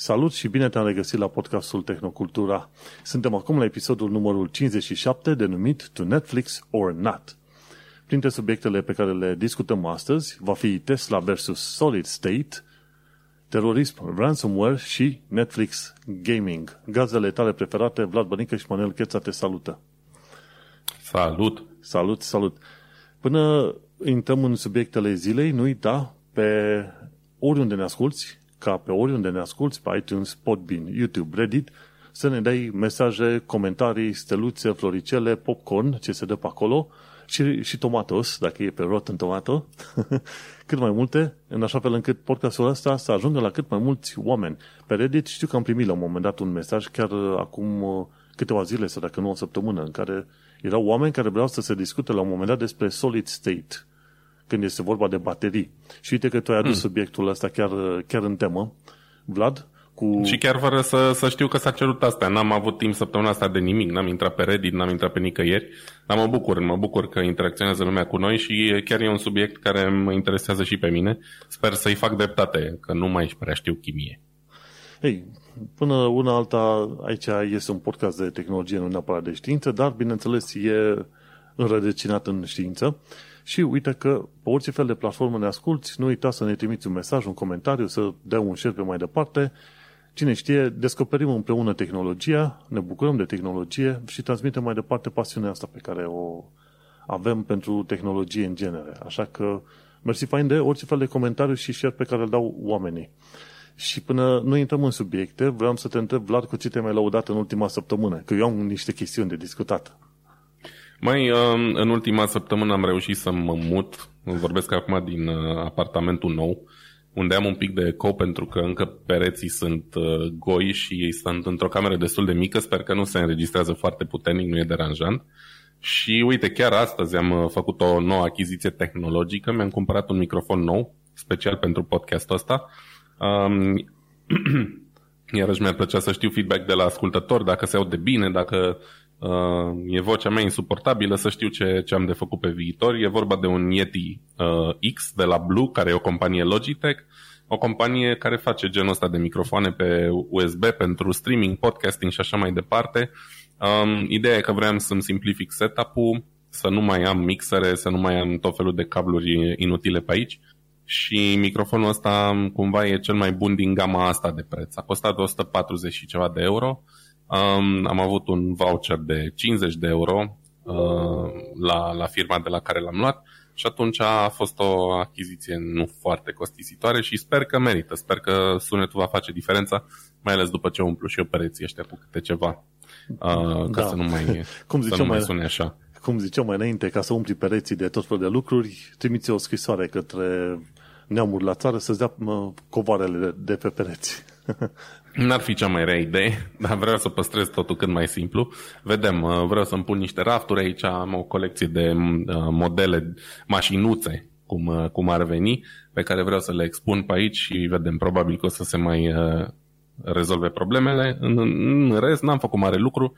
Salut și bine te-am regăsit la podcastul Tehnocultura. Suntem acum la episodul numărul 57 denumit To Netflix or Not. Printre subiectele pe care le discutăm astăzi va fi Tesla versus Solid State, terorism, ransomware și Netflix Gaming. Gazele tale preferate, Vlad Bănică și Manel Cheța te salută. Salut! Salut, salut! Până intrăm în subiectele zilei, nu uita pe oriunde ne asculti, ca pe oriunde ne asculti, pe iTunes, Podbean, YouTube, Reddit, să ne dai mesaje, comentarii, steluțe, floricele, popcorn, ce se dă pe acolo, și, și tomatos, dacă e pe Rotten Tomato, cât mai multe, în așa fel încât podcastul ăsta să ajungă la cât mai mulți oameni. Pe Reddit știu că am primit la un moment dat un mesaj, chiar acum uh, câteva zile sau dacă nu o săptămână, în care erau oameni care vreau să se discute la un moment dat despre solid state, când este vorba de baterii. Și uite că tu ai adus hmm. subiectul ăsta chiar, chiar în temă. Vlad, cu... Și chiar fără să, să știu că s-a cerut asta. N-am avut timp săptămâna asta de nimic. N-am intrat pe Reddit, n-am intrat pe nicăieri. Dar mă bucur, mă bucur că interacționează lumea cu noi și chiar e un subiect care mă interesează și pe mine. Sper să-i fac dreptate, că nu mai prea știu chimie. Ei, până una alta, aici este un podcast de tehnologie, nu neapărat de știință, dar, bineînțeles, e înrădăcinat în știință. Și uite că pe orice fel de platformă ne asculti, nu uita să ne trimiți un mesaj, un comentariu, să dea un share pe mai departe. Cine știe, descoperim împreună tehnologia, ne bucurăm de tehnologie și transmitem mai departe pasiunea asta pe care o avem pentru tehnologie în genere. Așa că mersi fain de orice fel de comentariu și share pe care îl dau oamenii. Și până nu intrăm în subiecte, vreau să te întreb, Vlad, cu ce te-ai mai laudat în ultima săptămână? Că eu am niște chestiuni de discutat. Mai um, în ultima săptămână am reușit să mă mut, vorbesc acum din uh, apartamentul nou, unde am un pic de eco pentru că încă pereții sunt uh, goi și ei sunt într-o cameră destul de mică, sper că nu se înregistrează foarte puternic, nu e deranjant. Și uite, chiar astăzi am uh, făcut o nouă achiziție tehnologică, mi-am cumpărat un microfon nou, special pentru podcastul ăsta. Um, iarăși mi-ar plăcea să știu feedback de la ascultători, dacă se aude bine, dacă uh, e vocea mea insuportabilă, să știu ce, ce am de făcut pe viitor. E vorba de un Yeti uh, X de la Blue, care e o companie Logitech, o companie care face genul ăsta de microfoane pe USB pentru streaming, podcasting și așa mai departe. Um, ideea e că vreau să-mi simplific setup-ul, să nu mai am mixere, să nu mai am tot felul de cabluri inutile pe aici și microfonul ăsta cumva e cel mai bun din gama asta de preț. A costat 140 și ceva de euro. Um, am avut un voucher de 50 de euro uh, la, la firma de la care l-am luat și atunci a fost o achiziție nu foarte costisitoare și sper că merită. Sper că sunetul va face diferența, mai ales după ce umplu și eu pereții ăștia cu câte ceva, uh, ca da. să nu mai, Cum să nu mai sune așa. Cum ziceam mai înainte, ca să umpli pereții de tot felul de lucruri, trimiți o scrisoare către neamuri la țară să-ți dea covarele de pe pereți. N-ar fi cea mai rea idee, dar vreau să păstrez totul cât mai simplu. Vedem, uh, vreau să-mi pun niște rafturi aici, am o colecție de uh, modele, mașinuțe, cum, uh, cum ar veni, pe care vreau să le expun pe aici și vedem, probabil că o să se mai rezolve problemele. În, în rest, n-am făcut mare lucru.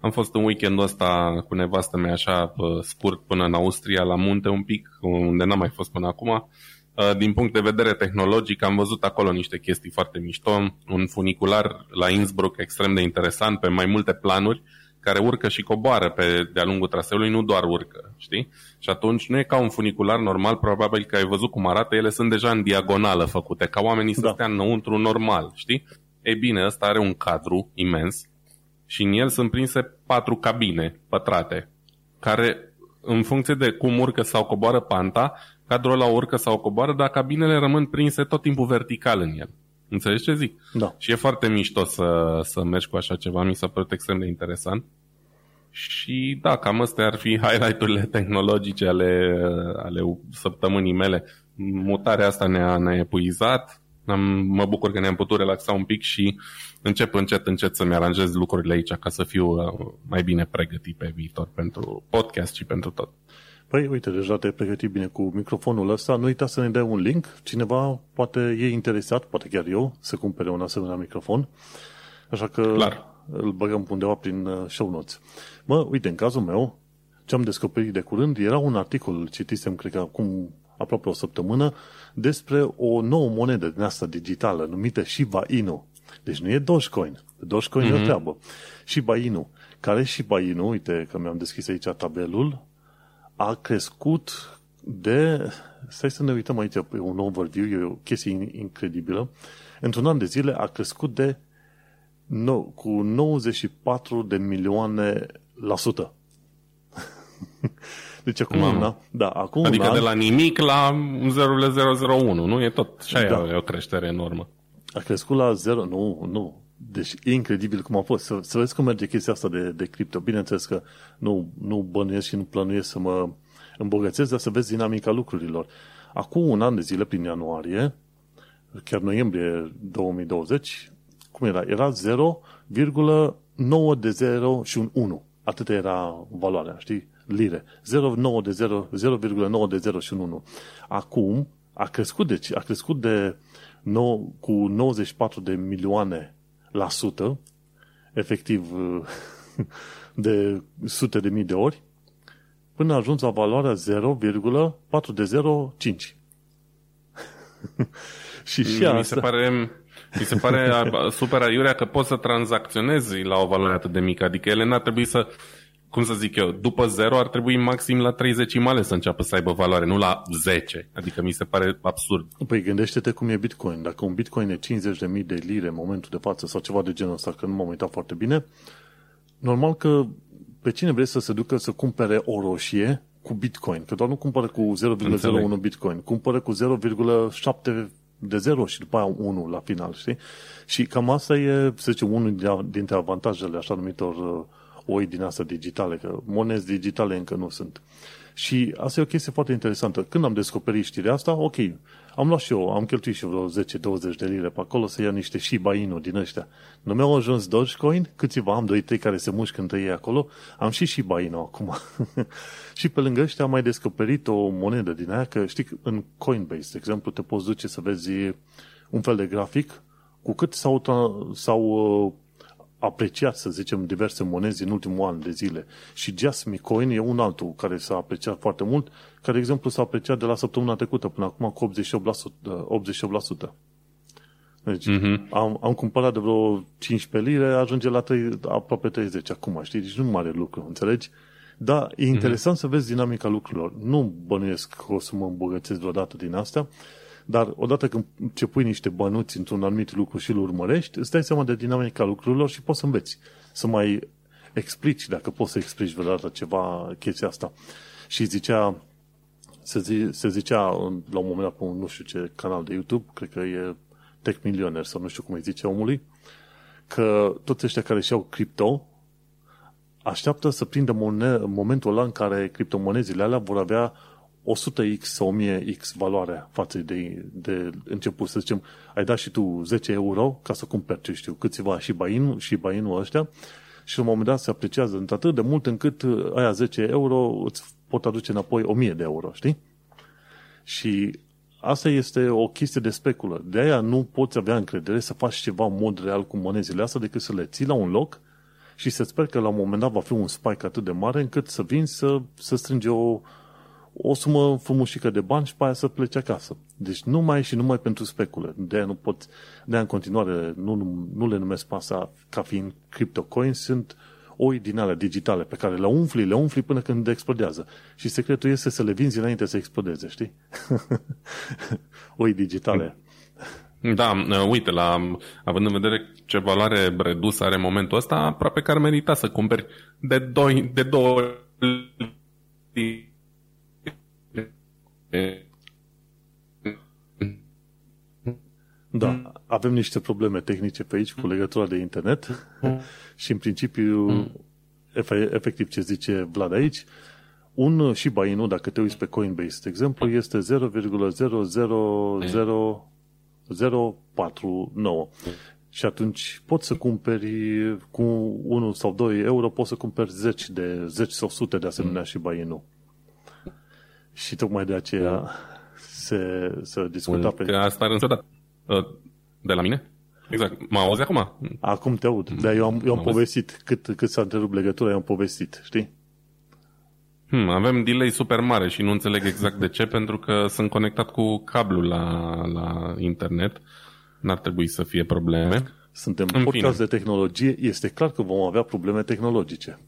Am fost în weekendul ăsta cu nevastă mea așa scurt până în Austria, la munte un pic, unde n-am mai fost până acum Uh, din punct de vedere tehnologic, am văzut acolo niște chestii foarte mișto. Un funicular la Innsbruck extrem de interesant, pe mai multe planuri, care urcă și coboară pe de-a lungul traseului, nu doar urcă, știi? Și atunci nu e ca un funicular normal, probabil că ai văzut cum arată, ele sunt deja în diagonală făcute, ca oamenii da. să stea înăuntru normal, știi? Ei bine, ăsta are un cadru imens și în el sunt prinse patru cabine pătrate, care în funcție de cum urcă sau coboară panta, cadrul ăla urcă sau coboară, dar cabinele rămân prinse tot timpul vertical în el. Înțelegi ce zic? Da. Și e foarte mișto să, să mergi cu așa ceva, mi s-a părut extrem de interesant. Și da, cam astea ar fi highlight-urile tehnologice ale, ale săptămânii mele. Mutarea asta ne-a, ne-a epuizat, am, mă bucur că ne-am putut relaxa un pic și încep încet, încet să-mi aranjez lucrurile aici ca să fiu uh, mai bine pregătit pe viitor pentru podcast și pentru tot. Păi, uite, deja te-ai pregătit bine cu microfonul ăsta. Nu uita să ne dai un link. Cineva poate e interesat, poate chiar eu, să cumpere un asemenea microfon. Așa că Clar. îl băgăm undeva prin uh, show notes. Mă, uite, în cazul meu, ce am descoperit de curând era un articol, citisem, cred că acum aproape o săptămână, despre o nouă monedă din asta digitală, numită Shiba Inu. Deci nu e Dogecoin. Dogecoin mm-hmm. e o mhm. treabă. Și Bainu. Care și Bainu, uite că mi-am deschis aici tabelul, a crescut de... Stai să ne uităm aici pe un overview, e o chestie incredibilă. Într-un an de zile a crescut de no, cu 94 de milioane la sută. Deci acum mm. da, da, acum Adică an, de la nimic la 0,001, nu? E tot și aia da. e o creștere enormă. A crescut la 0, nu, nu. Deci e incredibil cum a fost. Să, să vezi cum merge chestia asta de, de cripto. Bineînțeles că nu, nu bănuiesc și nu plănuiesc să mă îmbogățesc, dar să vezi dinamica lucrurilor. Acum un an de zile, prin ianuarie, chiar noiembrie 2020, cum era? Era 0,9 de 0 și un 1. Atât era valoarea, știi? Lire. 0,9 de 0, 0,9 de 0 și un 1. Acum a crescut, deci a crescut de 9, cu 94 de milioane la sută, efectiv de sute de mii de ori, până a ajuns la valoarea 0,405. și și mi asta... Se pare, mi se pare super aiurea că poți să tranzacționezi la o valoare atât de mică. Adică ele n-ar trebui să cum să zic eu, după 0 ar trebui maxim la 30 male să înceapă să aibă valoare, nu la 10. Adică mi se pare absurd. Păi gândește-te cum e Bitcoin. Dacă un Bitcoin e 50.000 de lire în momentul de față sau ceva de genul ăsta, că nu m-am uitat foarte bine, normal că pe cine vrei să se ducă să cumpere o roșie cu Bitcoin? Că doar nu cumpără cu 0,01 Bitcoin, cumpără cu 0,7 de 0 și după aia 1 la final, știi? Și cam asta e, să zicem, unul dintre avantajele așa numitor uh, oi din asta digitale, că monezi digitale încă nu sunt. Și asta e o chestie foarte interesantă. Când am descoperit știrea asta, ok, am luat și eu, am cheltuit și vreo 10-20 de lire pe acolo să ia niște și Inu din ăștia. Nu mi-au ajuns Dogecoin, câțiva am, 2-3 care se mușcă între ei acolo, am și și Inu acum. și pe lângă ăștia am mai descoperit o monedă din aia, că știi, în Coinbase, de exemplu, te poți duce să vezi un fel de grafic cu cât s-au, s-au uh, apreciat, să zicem, diverse monezi în ultimul an de zile. Și Jasmine Coin e un altul care s-a apreciat foarte mult, care, de exemplu, s-a apreciat de la săptămâna trecută până acum cu 88%. 88%. Deci uh-huh. am, am cumpărat de vreo 15 lire, ajunge la 3, aproape 30 acum, știi? Deci nu mare lucru, înțelegi? Dar e interesant uh-huh. să vezi dinamica lucrurilor. Nu bănuiesc că o să mă îmbogățesc vreodată din astea, dar odată când ce pui niște bănuți într-un anumit lucru și îl urmărești, îți dai seama de dinamica lucrurilor și poți să înveți. Să mai explici, dacă poți să explici vreodată ceva, chestia asta. Și zicea, se, zi, se zicea la un moment dat pe un nu știu ce canal de YouTube, cred că e Tech Millionaire sau nu știu cum îi zice omului, că toți ăștia care și-au cripto așteaptă să prindă mone- momentul ăla în care criptomonezile alea vor avea 100x sau 1000x valoarea față de, de început. Să zicem, ai dat și tu 10 euro ca să cumperi, ce știu, câțiva și bain și bainul ăștia și la un moment dat se apreciază într-atât de mult încât uh, aia 10 euro îți pot aduce înapoi 1000 de euro, știi? Și asta este o chestie de speculă. De aia nu poți avea încredere să faci ceva în mod real cu monezile astea decât să le ții la un loc și să sper că la un moment dat va fi un spike atât de mare încât să vin să, să strânge o, o sumă frumușică de bani și pe aia să plece acasă. Deci numai și numai pentru specule. De aia nu pot, de aia în continuare nu, nu le numesc asta ca fiind cryptocoins, sunt oi din alea digitale pe care le umfli, le umfli până când explodează. Și secretul este să le vinzi înainte să explodeze, știi? oi digitale. Da, uite, la, având în vedere ce valoare redusă are momentul ăsta, aproape că ar merita să cumperi de, doi, de două da, avem niște probleme tehnice pe aici cu legătura de internet și în principiu, efectiv ce zice Vlad aici, un Shiba Inu, dacă te uiți pe Coinbase, de exemplu, este 0,000049 și atunci poți să cumperi cu 1 sau 2 euro, poți să cumperi 10 de 10 sau sute de asemenea Shiba Inu. Și tocmai de aceea se, se discuta pe... Că asta ar uh, de la mine? Exact. Mă auzi acum? Acum te aud. Dar eu am, eu am povestit. Cât, cât s-a întrerupt legătura, eu am povestit. Știi? Hmm, avem delay super mare și nu înțeleg exact de ce, pentru că sunt conectat cu cablul la, la internet. N-ar trebui să fie probleme. Suntem în podcast fine. de tehnologie, este clar că vom avea probleme tehnologice.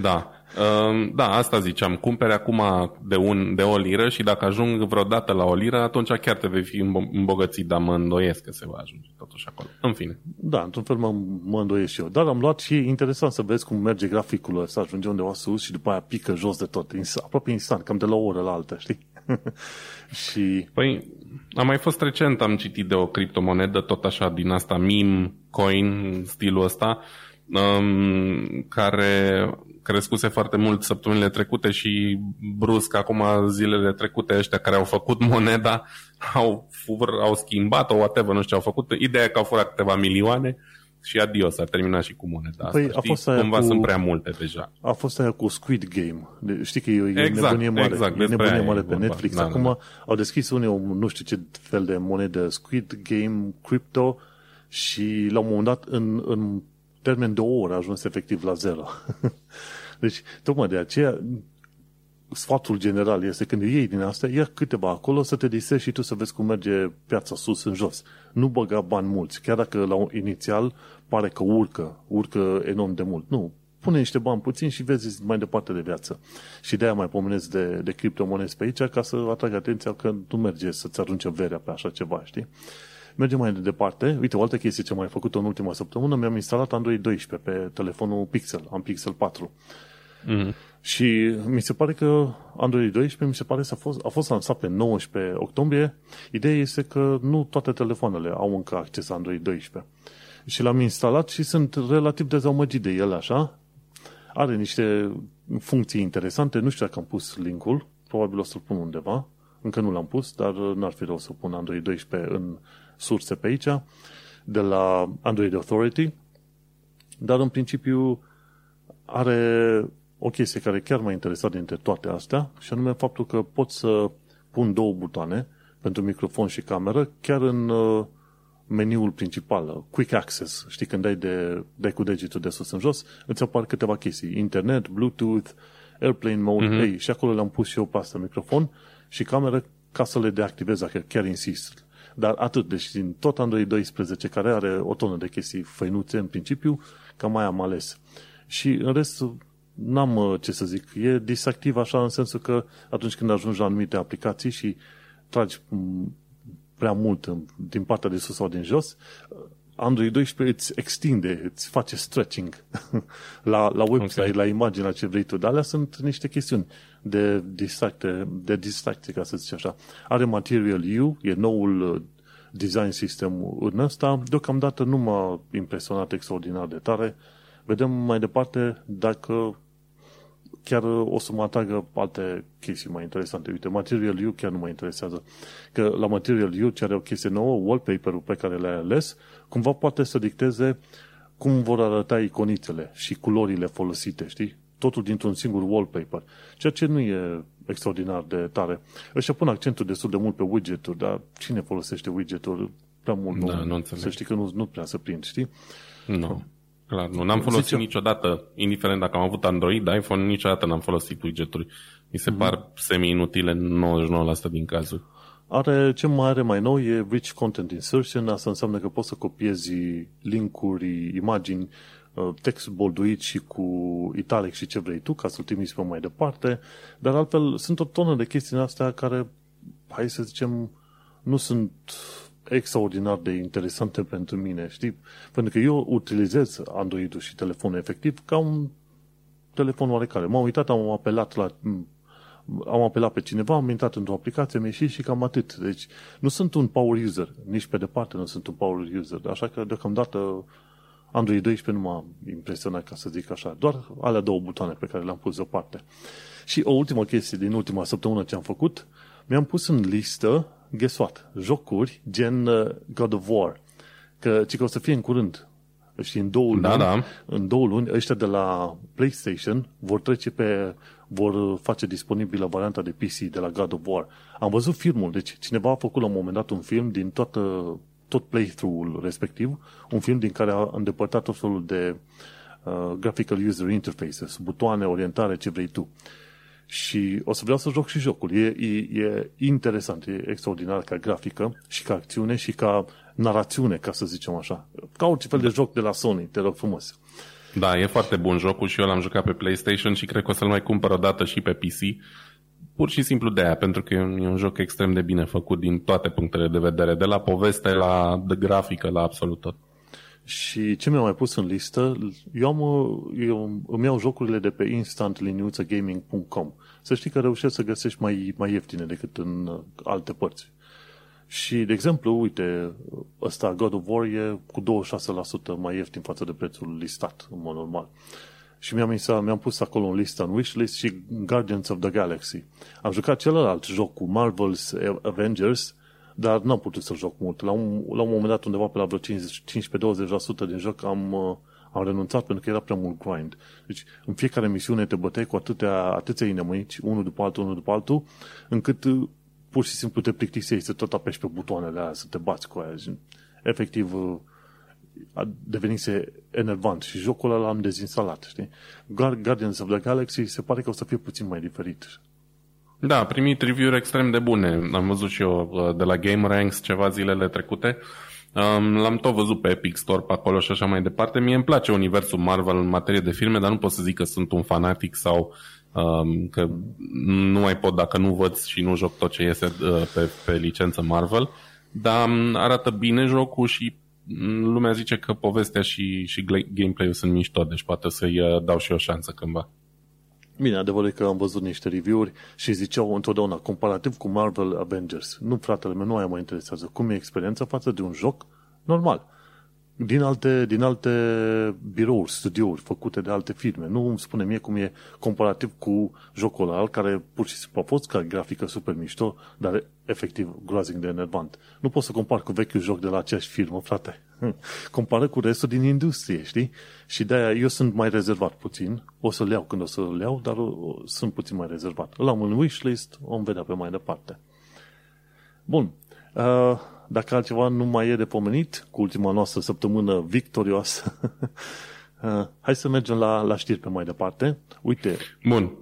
Da. Ehm, da, asta ziceam. Cumpere acum de, un, de o liră și dacă ajung vreodată la o liră, atunci chiar te vei fi îmbogățit, dar mă îndoiesc că se va ajunge totuși acolo. În fine. Da, într-un fel mă, mă îndoiesc și eu. Dar am luat și e interesant să vezi cum merge graficul ăsta, ajunge undeva sus și după aia pică jos de tot. Aproape instant, cam de la o oră la altă, știi? și... Păi, am mai fost recent, am citit de o criptomonedă, tot așa din asta, meme, coin, stilul ăsta, um, care crescuse foarte mult săptămânile trecute și brusc acum zilele trecute ăștia care au făcut moneda au, fur, au schimbat-o, whatever, nu știu ce au făcut. Ideea e că au furat câteva milioane și adios, a terminat și cu moneda asta. Păi, a fost aia Cumva cu, sunt prea multe deja. A fost aia cu Squid Game. De, știi că e, e exact, nebunie mare, exact, e nebunie mare pe Netflix. Da, Acum da, da. au deschis unii, nu știu ce fel de monedă, Squid Game, Crypto și la un moment dat în, în termen de o oră a ajuns efectiv la zero. deci, tocmai de aceea, sfatul general este când iei din asta, ia câteva acolo să te distrezi și tu să vezi cum merge piața sus în jos. Nu băga bani mulți, chiar dacă la un inițial pare că urcă, urcă enorm de mult. Nu, pune niște bani puțin și vezi mai departe de viață. Și de-aia mai pomenesc de, de criptomonezi pe aici ca să atrag atenția că nu merge să-ți arunce verea pe așa ceva, știi? Mergem mai departe. Uite, o altă chestie ce am mai făcut în ultima săptămână, mi-am instalat Android 12 pe telefonul Pixel, am Pixel 4. Mm-hmm. Și mi se pare că Android 12 mi se pare să a fost, a fost lansat pe 19 octombrie. Ideea este că nu toate telefoanele au încă acces la Android 12. Și l-am instalat și sunt relativ dezamăgit de el așa. Are niște funcții interesante. Nu știu dacă am pus linkul. Probabil o să-l pun undeva. Încă nu l-am pus, dar n-ar fi rău să pun Android 12 în surse pe aici, de la Android Authority, dar în principiu are o chestie care chiar m-a interesat dintre toate astea, și anume faptul că pot să pun două butoane pentru microfon și cameră chiar în uh, meniul principal, Quick Access. Știi, când dai, de, dai cu degetul de sus în jos, îți apar câteva chestii. Internet, Bluetooth, Airplane Mode, mm-hmm. Hey, și acolo le-am pus și eu pe asta microfon și cameră ca să le deactivez dacă chiar insist. Dar atât, deci din tot Android 12, care are o tonă de chestii făinuțe în principiu, cam mai am ales. Și în rest, n-am uh, ce să zic, e distractiv așa în sensul că atunci când ajungi la anumite aplicații și tragi mm, prea mult din partea de sus sau din jos, Android 12 îți extinde, îți face stretching la, la website, okay. la imagine, la ce vrei tu. Dar alea sunt niște chestiuni de distracție, de distracție, ca să zic așa. Are Material U, e noul uh, design system în ăsta. Deocamdată nu m-a impresionat extraordinar de tare. Vedem mai departe dacă chiar o să mă atragă alte chestii mai interesante. Uite, Material U chiar nu mă interesează. Că la Material U ce are o chestie nouă, wallpaper-ul pe care le-ai ales, cumva poate să dicteze cum vor arăta iconițele și culorile folosite, știi? Totul dintr-un singur wallpaper. Ceea ce nu e extraordinar de tare. Ăștia pun accentul destul de mult pe widget-uri, dar cine folosește widget-uri prea mult? Da, nu, nu Să știi că nu, nu prea să prind, știi? Nu. Clar, nu. N-am folosit Zice... niciodată, indiferent dacă am avut Android, iPhone, niciodată n-am folosit widget-uri. Mi se mm-hmm. par semi-inutile 99% din cazuri. Are, ce mai are mai nou e Rich Content Insertion, asta înseamnă că poți să copiezi linkuri, imagini, uh, text bolduit și cu italic și ce vrei tu ca să-l trimiți pe mai departe, dar altfel sunt o tonă de chestii astea care, hai să zicem, nu sunt extraordinar de interesante pentru mine, știi? Pentru că eu utilizez Android-ul și telefonul efectiv ca un telefon oarecare. M-am uitat, am apelat la am apelat pe cineva, am intrat într-o aplicație, mi ieșit și cam atât. Deci nu sunt un power user, nici pe departe nu sunt un power user, așa că deocamdată Android 12 nu m-a impresionat, ca să zic așa. Doar alea două butoane pe care le-am pus deoparte. Și o ultimă chestie din ultima săptămână ce am făcut, mi-am pus în listă guess what? Jocuri gen uh, God of War. Că, ci că o să fie în curând. Și în două da, luni, da. în două luni, ăștia de la PlayStation vor trece pe, vor face disponibilă varianta de PC de la God of War. Am văzut filmul, deci cineva a făcut la un moment dat un film din toată, tot playthrough-ul respectiv, un film din care a îndepărtat tot felul de uh, graphical user interfaces, butoane, orientare, ce vrei tu. Și o să vreau să joc și jocul. E, e, e interesant, e extraordinar ca grafică și ca acțiune și ca narațiune, ca să zicem așa. Ca orice fel de joc de la Sony, te rog frumos. Da, e foarte bun jocul și eu l-am jucat pe PlayStation și cred că o să-l mai cumpăr o dată și pe PC. Pur și simplu de aia, pentru că e un, e un joc extrem de bine făcut din toate punctele de vedere, de la poveste la de grafică, la absolut tot. Și ce mi-am mai pus în listă, eu, am, eu îmi iau jocurile de pe instantliniuțagaming.com. Să știi că reușesc să găsești mai, mai ieftine decât în uh, alte părți. Și, de exemplu, uite, ăsta God of War e cu 26% mai ieftin față de prețul listat, în mod normal. Și mi-am, mi-am pus acolo un listă în wishlist și Guardians of the Galaxy. Am jucat celălalt joc cu Marvel's Avengers, dar n-am putut să joc mult. La un, la un moment dat, undeva pe la vreo 15-20% din joc, am, uh, am renunțat pentru că era prea mult grind. Deci, în fiecare misiune te băteai cu atâtea, atâția inamici, unul după altul, unul după altul, încât uh, pur și simplu te plictiseai să tot apeși pe butoanele alea, să te bați cu aia. Efectiv, uh, a devenise enervant și jocul ăla l-am dezinstalat, știi? Guardians of the Galaxy se pare că o să fie puțin mai diferit. Da, a primit review-uri extrem de bune. Am văzut și eu uh, de la Game Ranks ceva zilele trecute. Um, l-am tot văzut pe Epic Store, pe acolo și așa mai departe. Mie îmi place universul Marvel în materie de filme, dar nu pot să zic că sunt un fanatic sau um, că nu mai pot dacă nu văd și nu joc tot ce iese uh, pe, pe licență Marvel. Dar um, arată bine jocul și mm, lumea zice că povestea și, și gameplay-ul sunt mișto, deci poate să-i uh, dau și o șansă cândva. Bine, adevărul e că am văzut niște review-uri și ziceau întotdeauna, comparativ cu Marvel Avengers. Nu, fratele meu, nu aia mă interesează. Cum e experiența față de un joc normal. Din alte, din alte birouri, studiouri făcute de alte firme. Nu îmi spune mie cum e comparativ cu jocul ăla, care pur și simplu a fost ca grafică super mișto, dar efectiv groaznic de enervant. Nu pot să compar cu vechiul joc de la aceeași firmă, frate. Compară cu restul din industrie, știi? Și de-aia eu sunt mai rezervat puțin. O să-l iau când o să-l iau, dar sunt puțin mai rezervat. Îl am în wishlist, o vom vedea pe mai departe. Bun. Uh, dacă altceva nu mai e de pomenit, cu ultima noastră săptămână victorioasă, uh, hai să mergem la, la știri pe mai departe. Uite. Bun.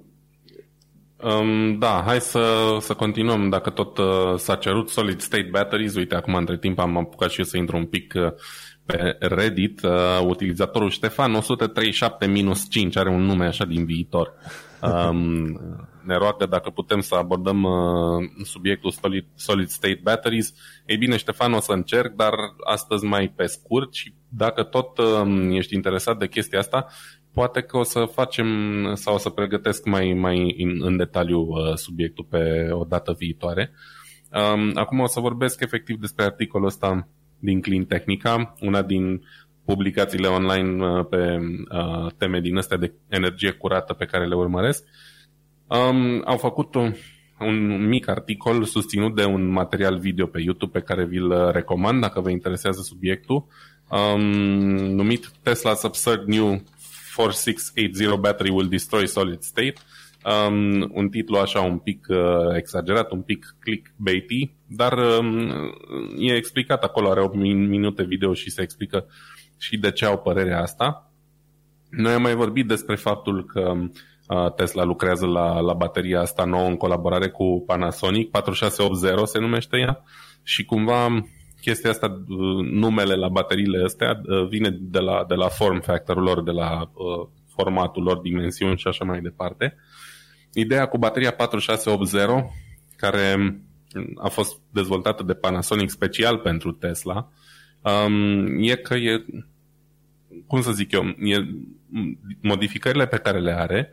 Um, da, hai să, să continuăm. Dacă tot uh, s-a cerut Solid State Batteries, uite, acum între timp am apucat și eu să intru un pic uh, pe Reddit. Uh, utilizatorul Ștefan 137-5 are un nume așa din viitor. Um, ne roagă dacă putem să abordăm uh, subiectul solid, solid State Batteries. Ei bine, Ștefan, o să încerc, dar astăzi mai pe scurt și dacă tot uh, ești interesat de chestia asta, poate că o să facem sau o să pregătesc mai, mai în, în detaliu uh, subiectul pe o dată viitoare. Um, acum o să vorbesc efectiv despre articolul ăsta din Clean Technica, una din publicațiile online uh, pe uh, teme din astea de energie curată pe care le urmăresc. Um, au făcut un, un mic articol susținut de un material video pe YouTube pe care vi-l uh, recomand dacă vă interesează subiectul, um, numit Tesla's Absurd New 4680 Battery Will Destroy Solid State. Um, un titlu așa un pic uh, exagerat, un pic clickbaity, dar um, e explicat acolo, are 8 minute video și se explică și de ce au părerea asta. Noi am mai vorbit despre faptul că uh, Tesla lucrează la, la bateria asta nouă în colaborare cu Panasonic, 4680 se numește ea, și cumva chestia asta, uh, numele la bateriile astea uh, vine de la, de la form factor-ul lor, de la uh, formatul lor, dimensiuni și așa mai departe. Ideea cu bateria 4680, care a fost dezvoltată de Panasonic special pentru Tesla, um, e că e, cum să zic eu, e, modificările pe care le are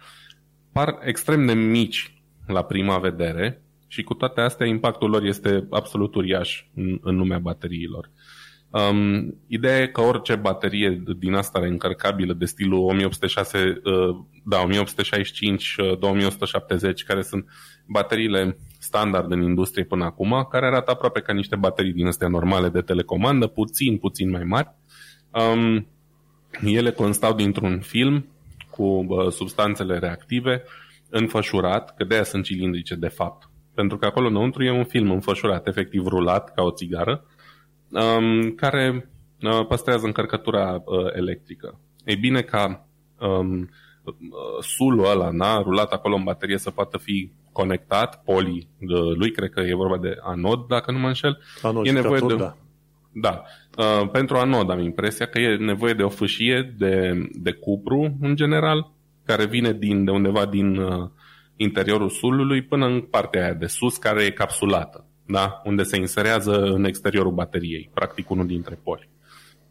par extrem de mici la prima vedere, și cu toate astea, impactul lor este absolut uriaș în, în lumea bateriilor. Um, ideea e că orice baterie din asta reîncărcabilă de stilul 1806, uh, da, 1865, uh, 2170, care sunt bateriile standard în industrie până acum, care arată aproape ca niște baterii din astea normale de telecomandă, puțin, puțin mai mari. Um, ele constau dintr-un film cu uh, substanțele reactive înfășurat, că de aia sunt cilindrice de fapt pentru că acolo înăuntru e un film înfășurat, efectiv rulat, ca o țigară, um, care uh, păstrează încărcătura uh, electrică. Ei bine, ca um, sulul ăla, na, rulat acolo în baterie să poată fi conectat, poli lui, cred că e vorba de anod, dacă nu mă înșel. Anod e nevoie cator, de, da. da. Uh, pentru anod am impresia că e nevoie de o fâșie de, de cupru, în general, care vine din, de undeva din uh, interiorul sulului până în partea aia de sus, care e capsulată, da? unde se inserează în exteriorul bateriei, practic unul dintre poli.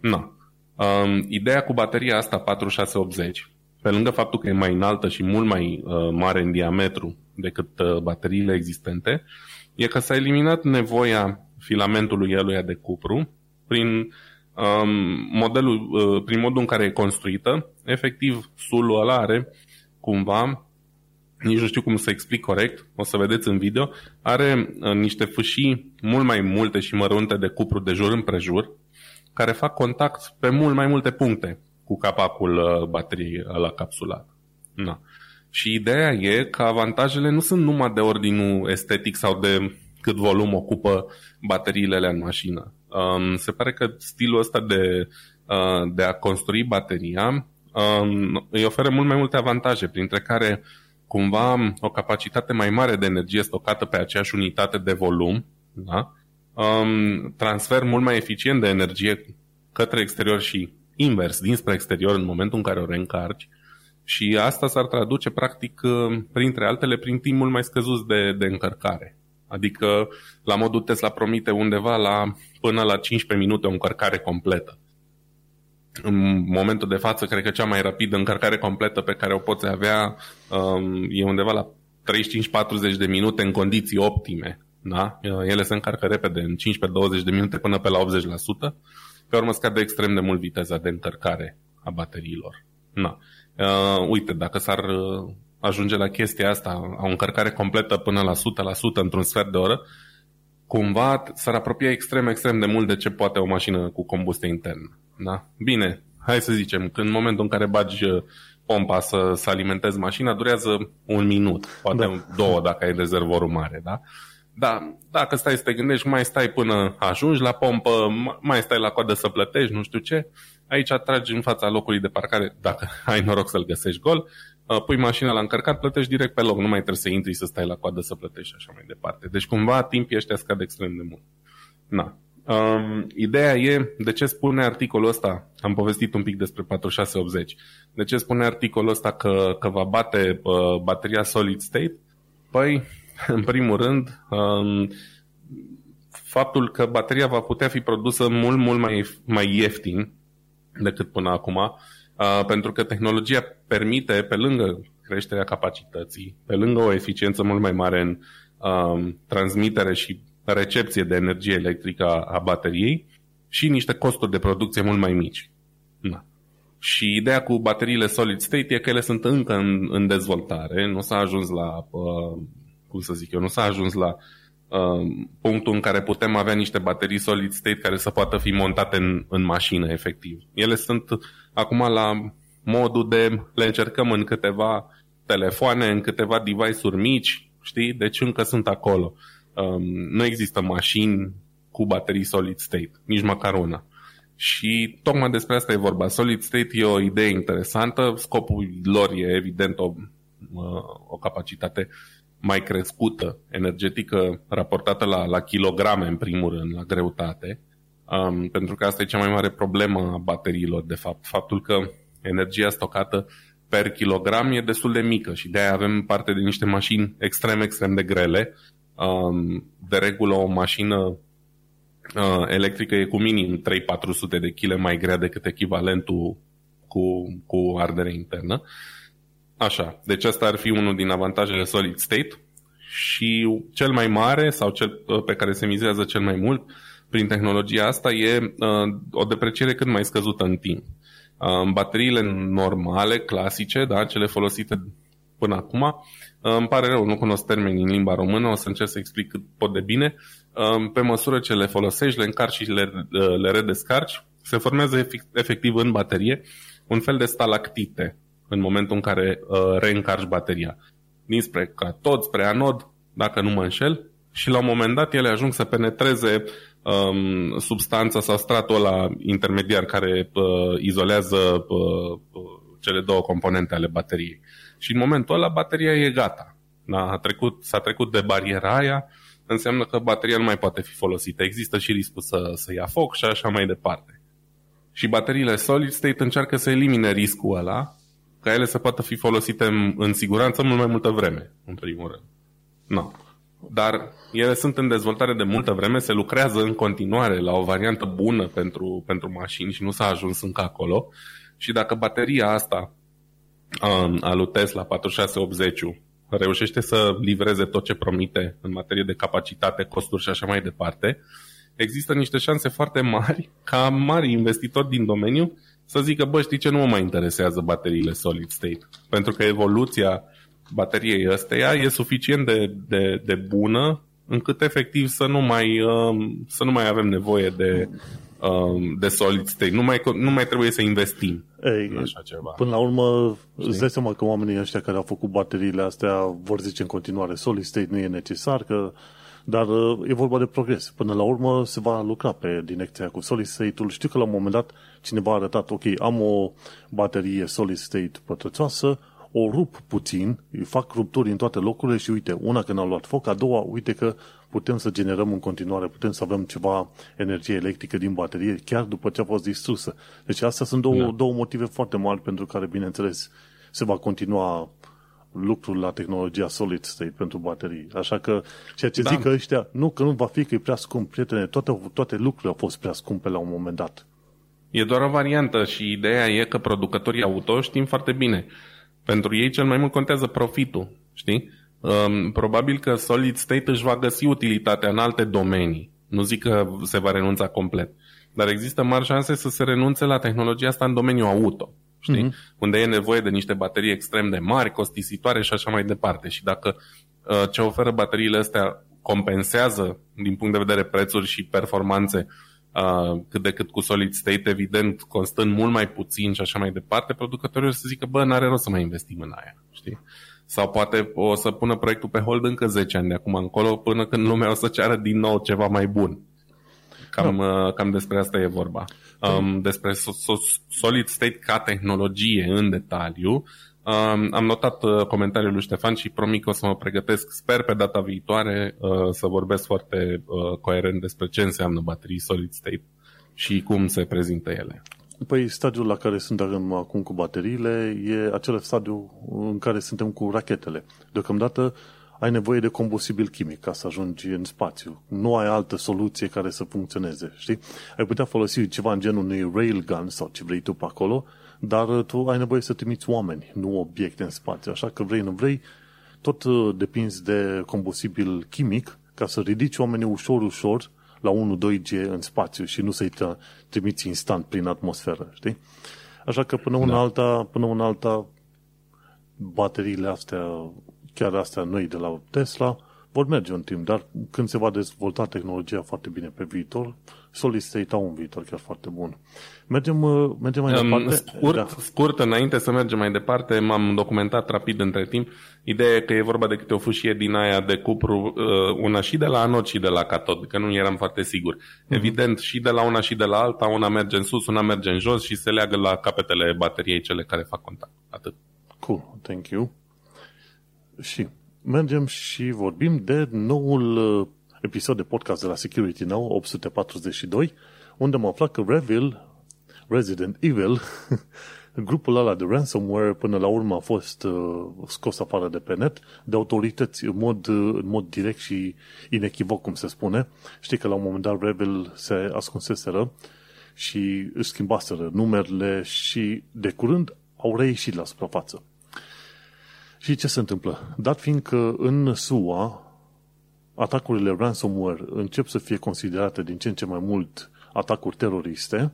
Na. Um, ideea cu bateria asta 4680, pe lângă faptul că e mai înaltă și mult mai uh, mare în diametru decât uh, bateriile existente, e că s-a eliminat nevoia filamentului eluia de cupru prin um, modelul, uh, prin modul în care e construită. Efectiv, sulul ăla are cumva nici nu știu cum să explic corect, o să vedeți în video, are uh, niște fâșii mult mai multe și mărunte de cupru de jur împrejur, care fac contact pe mult mai multe puncte cu capacul uh, bateriei la capsulat. Na. Și ideea e că avantajele nu sunt numai de ordinul estetic sau de cât volum ocupă bateriile alea în mașină. Um, se pare că stilul ăsta de, uh, de a construi bateria um, îi oferă mult mai multe avantaje, printre care cumva o capacitate mai mare de energie stocată pe aceeași unitate de volum, da? um, transfer mult mai eficient de energie către exterior și invers, dinspre exterior în momentul în care o reîncarci și asta s-ar traduce practic uh, printre altele prin timp mult mai scăzut de, de încărcare. Adică la modul Tesla promite undeva la până la 15 minute o încărcare completă. În momentul de față, cred că cea mai rapidă încărcare completă pe care o poți avea um, e undeva la 35-40 de minute în condiții optime. Da? Ele se încarcă repede, în 15-20 de minute până pe la 80%. Pe urmă scade extrem de mult viteza de încărcare a bateriilor. Na. Uh, uite, dacă s-ar uh, ajunge la chestia asta, o încărcare completă până la 100% într-un sfert de oră, cumva s-ar apropia extrem, extrem de mult de ce poate o mașină cu combustie internă. Da? Bine, hai să zicem că în momentul în care bagi uh, pompa să, să alimentezi mașina, durează un minut, poate da. două dacă ai rezervorul mare, da? Da, dacă stai să te gândești, mai stai până ajungi la pompă, mai stai la coadă să plătești, nu știu ce, aici tragi în fața locului de parcare, dacă ai noroc să-l găsești gol, uh, pui mașina la încărcat, plătești direct pe loc, nu mai trebuie să intri să stai la coadă să plătești și așa mai departe. Deci cumva timpii ăștia scad extrem de mult. Na. Um, ideea e de ce spune articolul ăsta, am povestit un pic despre 4680, de ce spune articolul ăsta că, că va bate uh, bateria solid state? Păi, în primul rând, um, faptul că bateria va putea fi produsă mult, mult mai, mai ieftin decât până acum, uh, pentru că tehnologia permite, pe lângă creșterea capacității, pe lângă o eficiență mult mai mare în uh, transmitere și recepție de energie electrică a bateriei și niște costuri de producție mult mai mici. Na. Și ideea cu bateriile solid state e că ele sunt încă în, în dezvoltare, nu s-a ajuns la, uh, cum să zic eu, nu s-a ajuns la uh, punctul în care putem avea niște baterii solid state care să poată fi montate în, în mașină, efectiv. Ele sunt acum la modul de le încercăm în câteva telefoane, în câteva device-uri mici, știi? Deci încă sunt acolo. Um, nu există mașini cu baterii solid state, nici măcar una. Și tocmai despre asta e vorba. Solid state e o idee interesantă, scopul lor e evident o, o capacitate mai crescută energetică raportată la, la kilograme în primul rând, la greutate, um, pentru că asta e cea mai mare problemă a bateriilor, de fapt. Faptul că energia stocată per kilogram e destul de mică și de aia avem parte de niște mașini extrem, extrem de grele. Um, de regulă o mașină uh, electrică e cu minim 3-400 de kg mai grea decât echivalentul cu, cu ardere internă. Așa, deci asta ar fi unul din avantajele solid state și cel mai mare sau cel uh, pe care se mizează cel mai mult prin tehnologia asta e uh, o depreciere cât mai scăzută în timp. Uh, bateriile normale, clasice, da, cele folosite până acum, uh, îmi pare rău, nu cunosc termeni în limba română, o să încerc să explic cât pot de bine. Uh, pe măsură ce le folosești, le încarci și le, uh, le redescarci, se formează efectiv în baterie un fel de stalactite în momentul în care uh, reîncarci bateria. Dinspre catod, spre anod, dacă nu mă înșel, și la un moment dat ele ajung să penetreze um, substanța sau stratul ăla intermediar care uh, izolează uh, cele două componente ale bateriei. Și în momentul ăla bateria e gata. Da, a trecut, s-a trecut de bariera aia, înseamnă că bateria nu mai poate fi folosită. Există și riscul să, să ia foc și așa mai departe. Și bateriile solid state încearcă să elimine riscul ăla, ca ele să poată fi folosite în, în siguranță mult mai multă vreme, în primul rând. No. Dar ele sunt în dezvoltare de multă vreme, se lucrează în continuare la o variantă bună pentru, pentru mașini și nu s-a ajuns încă acolo. Și dacă bateria asta um, a lui Tesla 4680 reușește să livreze tot ce promite în materie de capacitate, costuri și așa mai departe, există niște șanse foarte mari ca mari investitori din domeniu să zică, bă, știi ce, nu mă mai interesează bateriile solid state. Pentru că evoluția bateriei ăsteia e suficient de, de, de bună încât efectiv să nu mai, um, să nu mai avem nevoie de, um, de solid state. Nu mai, nu mai trebuie să investim Ei, în așa ceva. Până la urmă, Știi? îți dai seama că oamenii ăștia care au făcut bateriile astea vor zice în continuare solid state nu e necesar, că dar uh, e vorba de progres. Până la urmă se va lucra pe direcția cu solid state-ul. Știu că la un moment dat cineva a arătat, ok, am o baterie solid state pătrățoasă, o rup puțin, îi fac rupturi în toate locurile și uite, una când a luat foc, a doua, uite că putem să generăm în continuare, putem să avem ceva energie electrică din baterie, chiar după ce a fost distrusă. Deci astea sunt două, da. două motive foarte mari pentru care, bineînțeles, se va continua lucrul la tehnologia solid state pentru baterii. Așa că ceea ce da. zic că ăștia, nu că nu va fi că e prea scump, prietene, toate, toate lucrurile au fost prea scumpe la un moment dat. E doar o variantă și ideea e că producătorii auto știm foarte bine. Pentru ei cel mai mult contează profitul, știi? Um, probabil că Solid State își va găsi utilitatea în alte domenii. Nu zic că se va renunța complet. Dar există mari șanse să se renunțe la tehnologia asta în domeniul auto știi? Mm-hmm. Unde e nevoie de niște baterii extrem de mari, costisitoare și așa mai departe. Și dacă uh, ce oferă bateriile astea compensează din punct de vedere prețuri și performanțe uh, cât de cât cu solid state, evident, constând mult mai puțin și așa mai departe, producătorii o să zică, bă, n-are rost să mai investim în aia, știi? Sau poate o să pună proiectul pe hold încă 10 ani de acum încolo, până când lumea o să ceară din nou ceva mai bun. Cam, no. uh, cam despre asta e vorba um, despre solid state ca tehnologie în detaliu. Um, am notat uh, comentariul lui Ștefan și promit că o să mă pregătesc, sper pe data viitoare, uh, să vorbesc foarte uh, coerent despre ce înseamnă baterii solid state și cum se prezintă ele. Păi stadiul la care suntem acum cu bateriile e acel stadiu în care suntem cu rachetele. Deocamdată ai nevoie de combustibil chimic ca să ajungi în spațiu. Nu ai altă soluție care să funcționeze, știi? Ai putea folosi ceva în genul unui railgun sau ce vrei tu pe acolo, dar tu ai nevoie să trimiți oameni, nu obiecte în spațiu. Așa că vrei, nu vrei, tot uh, depinzi de combustibil chimic ca să ridici oamenii ușor, ușor la 1-2G în spațiu și nu să-i trimiți instant prin atmosferă, știi? Așa că până una da. alta, până una alta, bateriile astea chiar astea noi de la Tesla, vor merge un timp, dar când se va dezvolta tehnologia foarte bine pe viitor, Solid State au un viitor chiar foarte bun. Mergem, uh, mergem mai um, departe? Scurt, da. scurt, înainte să mergem mai departe, m-am documentat rapid între timp. Ideea e că e vorba de câte o fâșie din aia de cupru, uh, una și de la anod și de la catod, că nu eram foarte sigur. Mm-hmm. Evident, și de la una și de la alta, una merge în sus, una merge în jos și se leagă la capetele bateriei cele care fac contact. Atât. Cool, thank you. Și mergem și vorbim de noul uh, episod de podcast de la Security Now 842, unde am aflat că Revil, Resident Evil, grupul ăla de ransomware până la urmă a fost uh, scos afară de pe net de autorități în mod, uh, în mod direct și inechivoc, cum se spune. Știi că la un moment dat Revil se ascunseseră și își schimbaseră numerele și de curând au reieșit la suprafață. Și ce se întâmplă? Dat fiind că în SUA atacurile ransomware încep să fie considerate din ce în ce mai mult atacuri teroriste,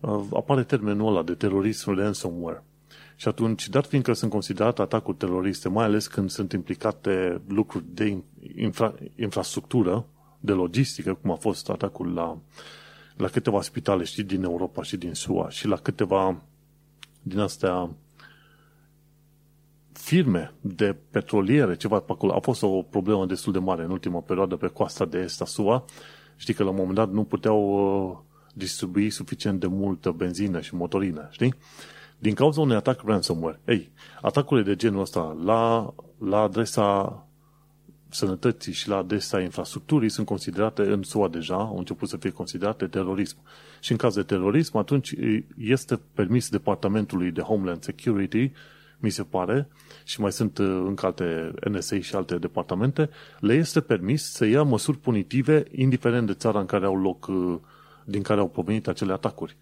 uh, apare termenul ăla de terorism ransomware. Și atunci, dat fiindcă sunt considerate atacuri teroriste, mai ales când sunt implicate lucruri de infra, infrastructură, de logistică, cum a fost atacul la, la câteva spitale, știi, din Europa și din SUA și la câteva din astea firme de petroliere, ceva pe acolo. A fost o problemă destul de mare în ultima perioadă pe coasta de est a SUA. Știi că la un moment dat nu puteau uh, distribui suficient de multă benzină și motorină, știi? din cauza unui atac ransomware. Ei, atacurile de genul ăsta la, la adresa sănătății și la adresa infrastructurii sunt considerate în SUA deja, au început să fie considerate terorism. Și în caz de terorism, atunci este permis Departamentului de Homeland Security, mi se pare, și mai sunt uh, încă alte NSA și alte departamente, le este permis să ia măsuri punitive indiferent de țara în care au loc, uh, din care au provenit acele atacuri.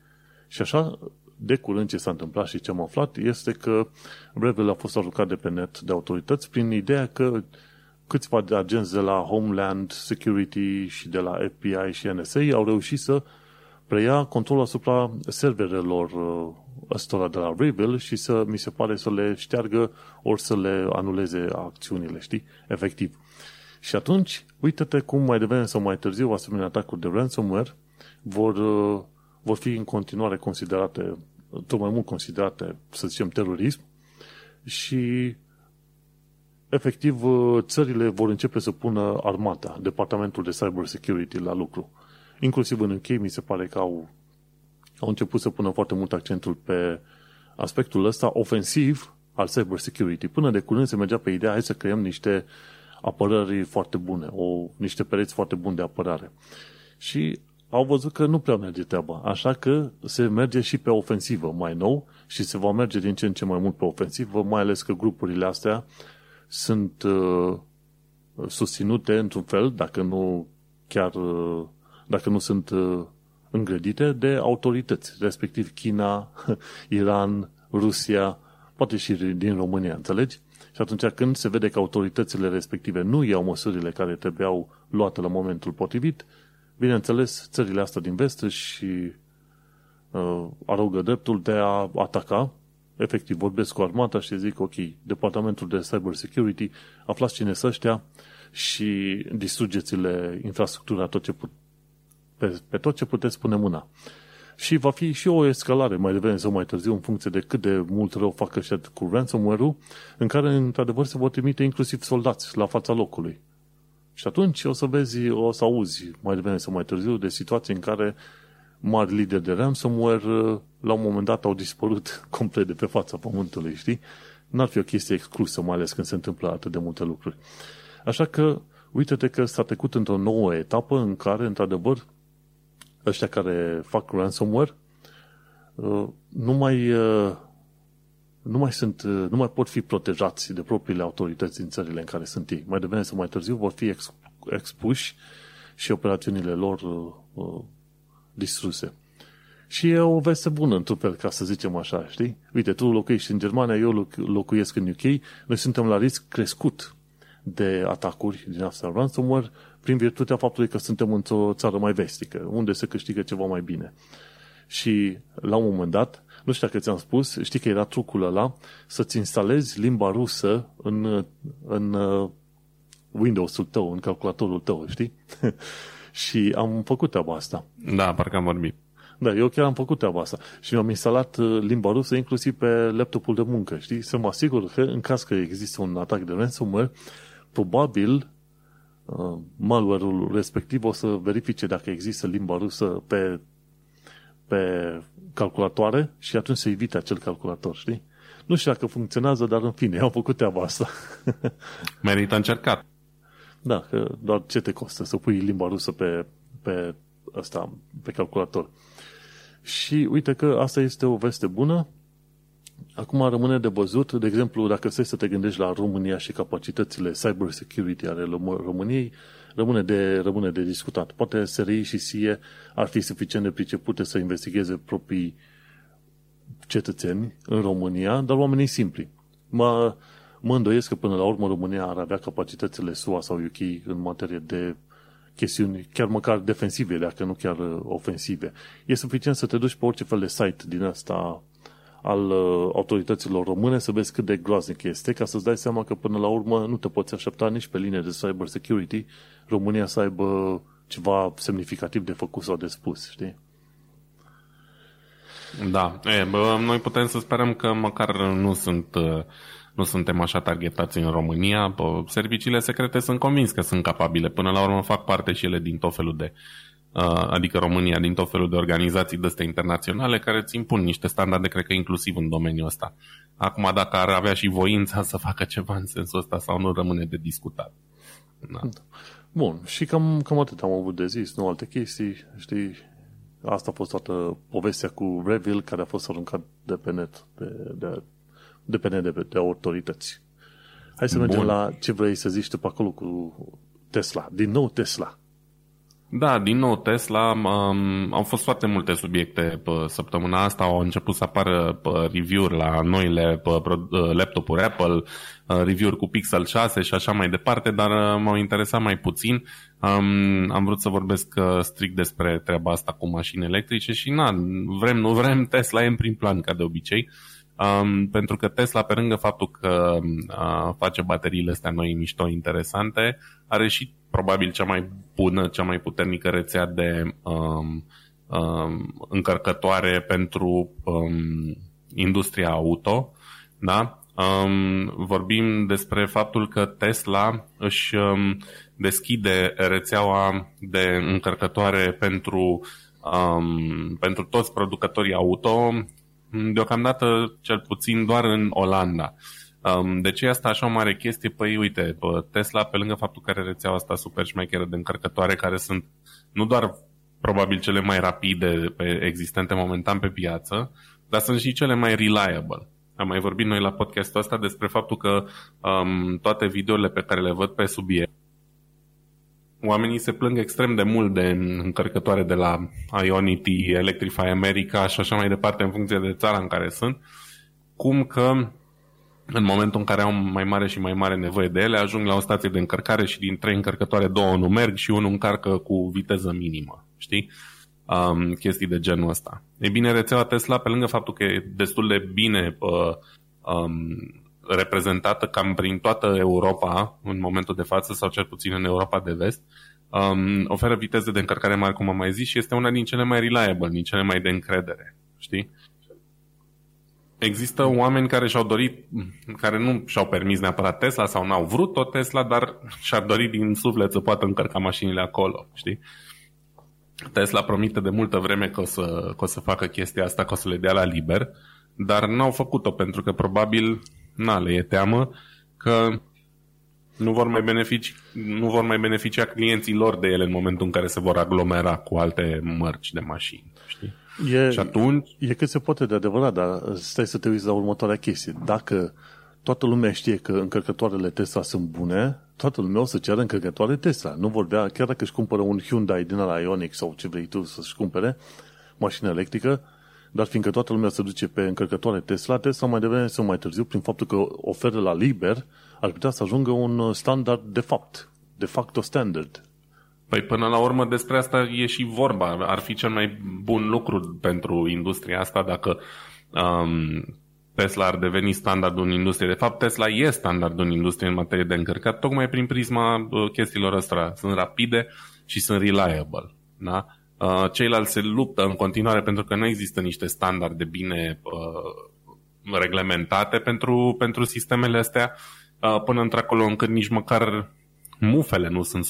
Și așa, de curând ce s-a întâmplat și ce am aflat este că Revel a fost aruncat de pe net de autorități prin ideea că câțiva de agenți de la Homeland Security și de la FBI și NSA au reușit să preia controlul asupra serverelor uh, ăstora de la Revel și să, mi se pare, să le șteargă ori să le anuleze acțiunile, știi? Efectiv. Și atunci, uite-te cum mai devreme sau mai târziu asemenea atacuri de ransomware vor, uh, vor fi în continuare considerate, tot mai mult considerate, să zicem, terorism și efectiv țările vor începe să pună armata, Departamentul de Cyber Security la lucru. Inclusiv în UK mi se pare că au, au început să pună foarte mult accentul pe aspectul ăsta ofensiv al cyber security. Până de curând se mergea pe ideea hai să creăm niște apărări foarte bune, o, niște pereți foarte buni de apărare. Și au văzut că nu prea merge treaba, așa că se merge și pe ofensivă mai nou și se va merge din ce în ce mai mult pe ofensivă, mai ales că grupurile astea sunt uh, susținute într-un fel, dacă nu chiar uh, dacă nu sunt uh, îngrădite de autorități, respectiv China, Iran, Rusia, poate și din România, înțelegi? Și atunci când se vede că autoritățile respective nu iau măsurile care trebuiau luate la momentul potrivit, bineînțeles, țările astea din vest și uh, arogă dreptul de a ataca efectiv vorbesc cu armata și zic, ok, Departamentul de Cyber Security, aflați cine să ăștia și distrugeți-le infrastructura tot ce put, pe, pe tot ce puteți pune mâna. Și va fi și o escalare mai devreme sau mai târziu în funcție de cât de mult rău fac ăștia cu ransomware-ul, în care într-adevăr se vor trimite inclusiv soldați la fața locului. Și atunci o să vezi, o să auzi mai devreme sau mai târziu de situații în care mari lideri de ransomware la un moment dat au dispărut complet de pe fața pământului, știi? N-ar fi o chestie exclusă, mai ales când se întâmplă atât de multe lucruri. Așa că, uite-te că s-a trecut într-o nouă etapă în care, într-adevăr, ăștia care fac ransomware uh, nu mai, uh, nu mai sunt, uh, nu mai pot fi protejați de propriile autorități din țările în care sunt ei. Mai devreme sau mai târziu vor fi expuși și operațiunile lor distruse. Și e o veste bună, într-un fel, ca să zicem așa, știi? Uite, tu locuiești în Germania, eu locuiesc în UK, noi suntem la risc crescut de atacuri din asta ransomware prin virtutea faptului că suntem într-o țară mai vestică, unde se câștigă ceva mai bine. Și la un moment dat, nu știu dacă ți-am spus, știi că era trucul ăla să-ți instalezi limba rusă în, în uh, Windows-ul tău, în calculatorul tău, știi? și am făcut treaba asta. Da, parcă am vorbit. Da, eu chiar am făcut treaba asta. Și mi-am instalat uh, limba rusă inclusiv pe laptopul de muncă, știi? Să mă asigur că în caz că există un atac de ransomware, probabil uh, malware-ul respectiv o să verifice dacă există limba rusă pe, pe calculatoare și atunci să evite acel calculator, știi? Nu știu dacă funcționează, dar în fine, am făcut treaba asta. Merită încercat. Da, că doar ce te costă să pui limba rusă pe, pe, asta, pe calculator. Și uite că asta este o veste bună. Acum rămâne de văzut, de exemplu, dacă stai să te gândești la România și capacitățile cyber security ale României, rămâne de, rămâne de discutat. Poate SRI și SIE ar fi suficient de pricepute să investigheze proprii cetățeni în România, dar oamenii simpli. Mă, mă îndoiesc că până la urmă România ar avea capacitățile SUA sau UK în materie de chestiuni, chiar măcar defensive, dacă nu chiar uh, ofensive. E suficient să te duci pe orice fel de site din asta al uh, autorităților române să vezi cât de groaznic este, ca să-ți dai seama că până la urmă nu te poți aștepta nici pe linie de cyber security România să aibă ceva semnificativ de făcut sau de spus, știi? Da, e, bă, noi putem să sperăm că măcar nu sunt uh, nu suntem așa targetați în România. Serviciile secrete sunt convins că sunt capabile. Până la urmă fac parte și ele din tot felul de adică România, din tot felul de organizații de astea internaționale care îți impun niște standarde, cred că inclusiv în domeniul ăsta. Acum, dacă ar avea și voința să facă ceva în sensul ăsta sau nu, rămâne de discutat. Da. Bun, și cam, cam atât am avut de zis, nu alte chestii, știi, asta a fost toată povestea cu Revil care a fost aruncat de pe net, de, de, de pe net, de, de autorități. Hai să Bun. mergem la ce vrei să zici tu pe acolo cu Tesla. Din nou Tesla. Da, din nou Tesla. Um, au fost foarte multe subiecte pe săptămâna asta. Au început să apară review-uri la noile laptopuri Apple, review-uri cu Pixel 6 și așa mai departe, dar uh, m-au interesat mai puțin. Um, am vrut să vorbesc uh, strict despre treaba asta cu mașini electrice și na, vrem, nu vrem, Tesla e în prim plan ca de obicei. Um, pentru că Tesla, pe lângă faptul că uh, face bateriile astea noi mișto interesante, are și probabil cea mai bună, cea mai puternică rețea de um, um, încărcătoare pentru um, industria auto. Da? Um, vorbim despre faptul că Tesla își um, deschide rețeaua de încărcătoare pentru, um, pentru toți producătorii auto, deocamdată cel puțin doar în Olanda. Um, de ce e asta așa o mare chestie? Păi uite, Tesla, pe lângă faptul că are rețeaua asta super șmecheră de încărcătoare, care sunt nu doar probabil cele mai rapide pe, existente momentan pe piață, dar sunt și cele mai reliable. Am mai vorbit noi la podcastul ăsta despre faptul că um, toate videourile pe care le văd pe subiect, oamenii se plâng extrem de mult de încărcătoare de la Ionity, Electrify America și așa mai departe în funcție de țara în care sunt, cum că în momentul în care au mai mare și mai mare nevoie de ele, ajung la o stație de încărcare și din trei încărcătoare două nu merg și unul încarcă cu viteză minimă, știi? Um, chestii de genul ăsta. E bine, rețeaua Tesla, pe lângă faptul că e destul de bine uh, um, reprezentată cam prin toată Europa în momentul de față, sau cel puțin în Europa de vest, um, oferă viteze de încărcare mari, cum am mai zis, și este una din cele mai reliable, din cele mai de încredere, știi? Există oameni care și-au dorit, care nu și-au permis neapărat Tesla sau n-au vrut o Tesla, dar și-ar dori din suflet să poată încărca mașinile acolo, știi? Tesla promite de multă vreme că o să, că o să facă chestia asta, că o să le dea la liber, dar n-au făcut-o pentru că probabil, na, le e teamă că nu vor mai, benefici, nu vor mai beneficia clienții lor de ele în momentul în care se vor aglomera cu alte mărci de mașini, știi? E, și atunci... E cât se poate de adevărat, dar stai să te uiți la următoarea chestie. Dacă toată lumea știe că încărcătoarele Tesla sunt bune, toată lumea o să ceară încărcătoare Tesla. Nu vorbea, chiar dacă își cumpără un Hyundai din la Ioniq sau ce vrei tu să-și cumpere, mașină electrică, dar fiindcă toată lumea se duce pe încărcătoare Tesla, Tesla mai devreme sau mai târziu, prin faptul că oferă la liber, ar putea să ajungă un standard de fapt, de facto standard. Păi până la urmă despre asta e și vorba. Ar fi cel mai bun lucru pentru industria asta dacă um, Tesla ar deveni standardul în industrie. De fapt, Tesla e standardul în industrie în materie de încărcat, tocmai prin prisma uh, chestiilor astea. Sunt rapide și sunt reliable. Da? Uh, ceilalți se luptă în continuare pentru că nu există niște standarde bine uh, reglementate pentru, pentru sistemele astea uh, până într-acolo încât nici măcar mufele nu sunt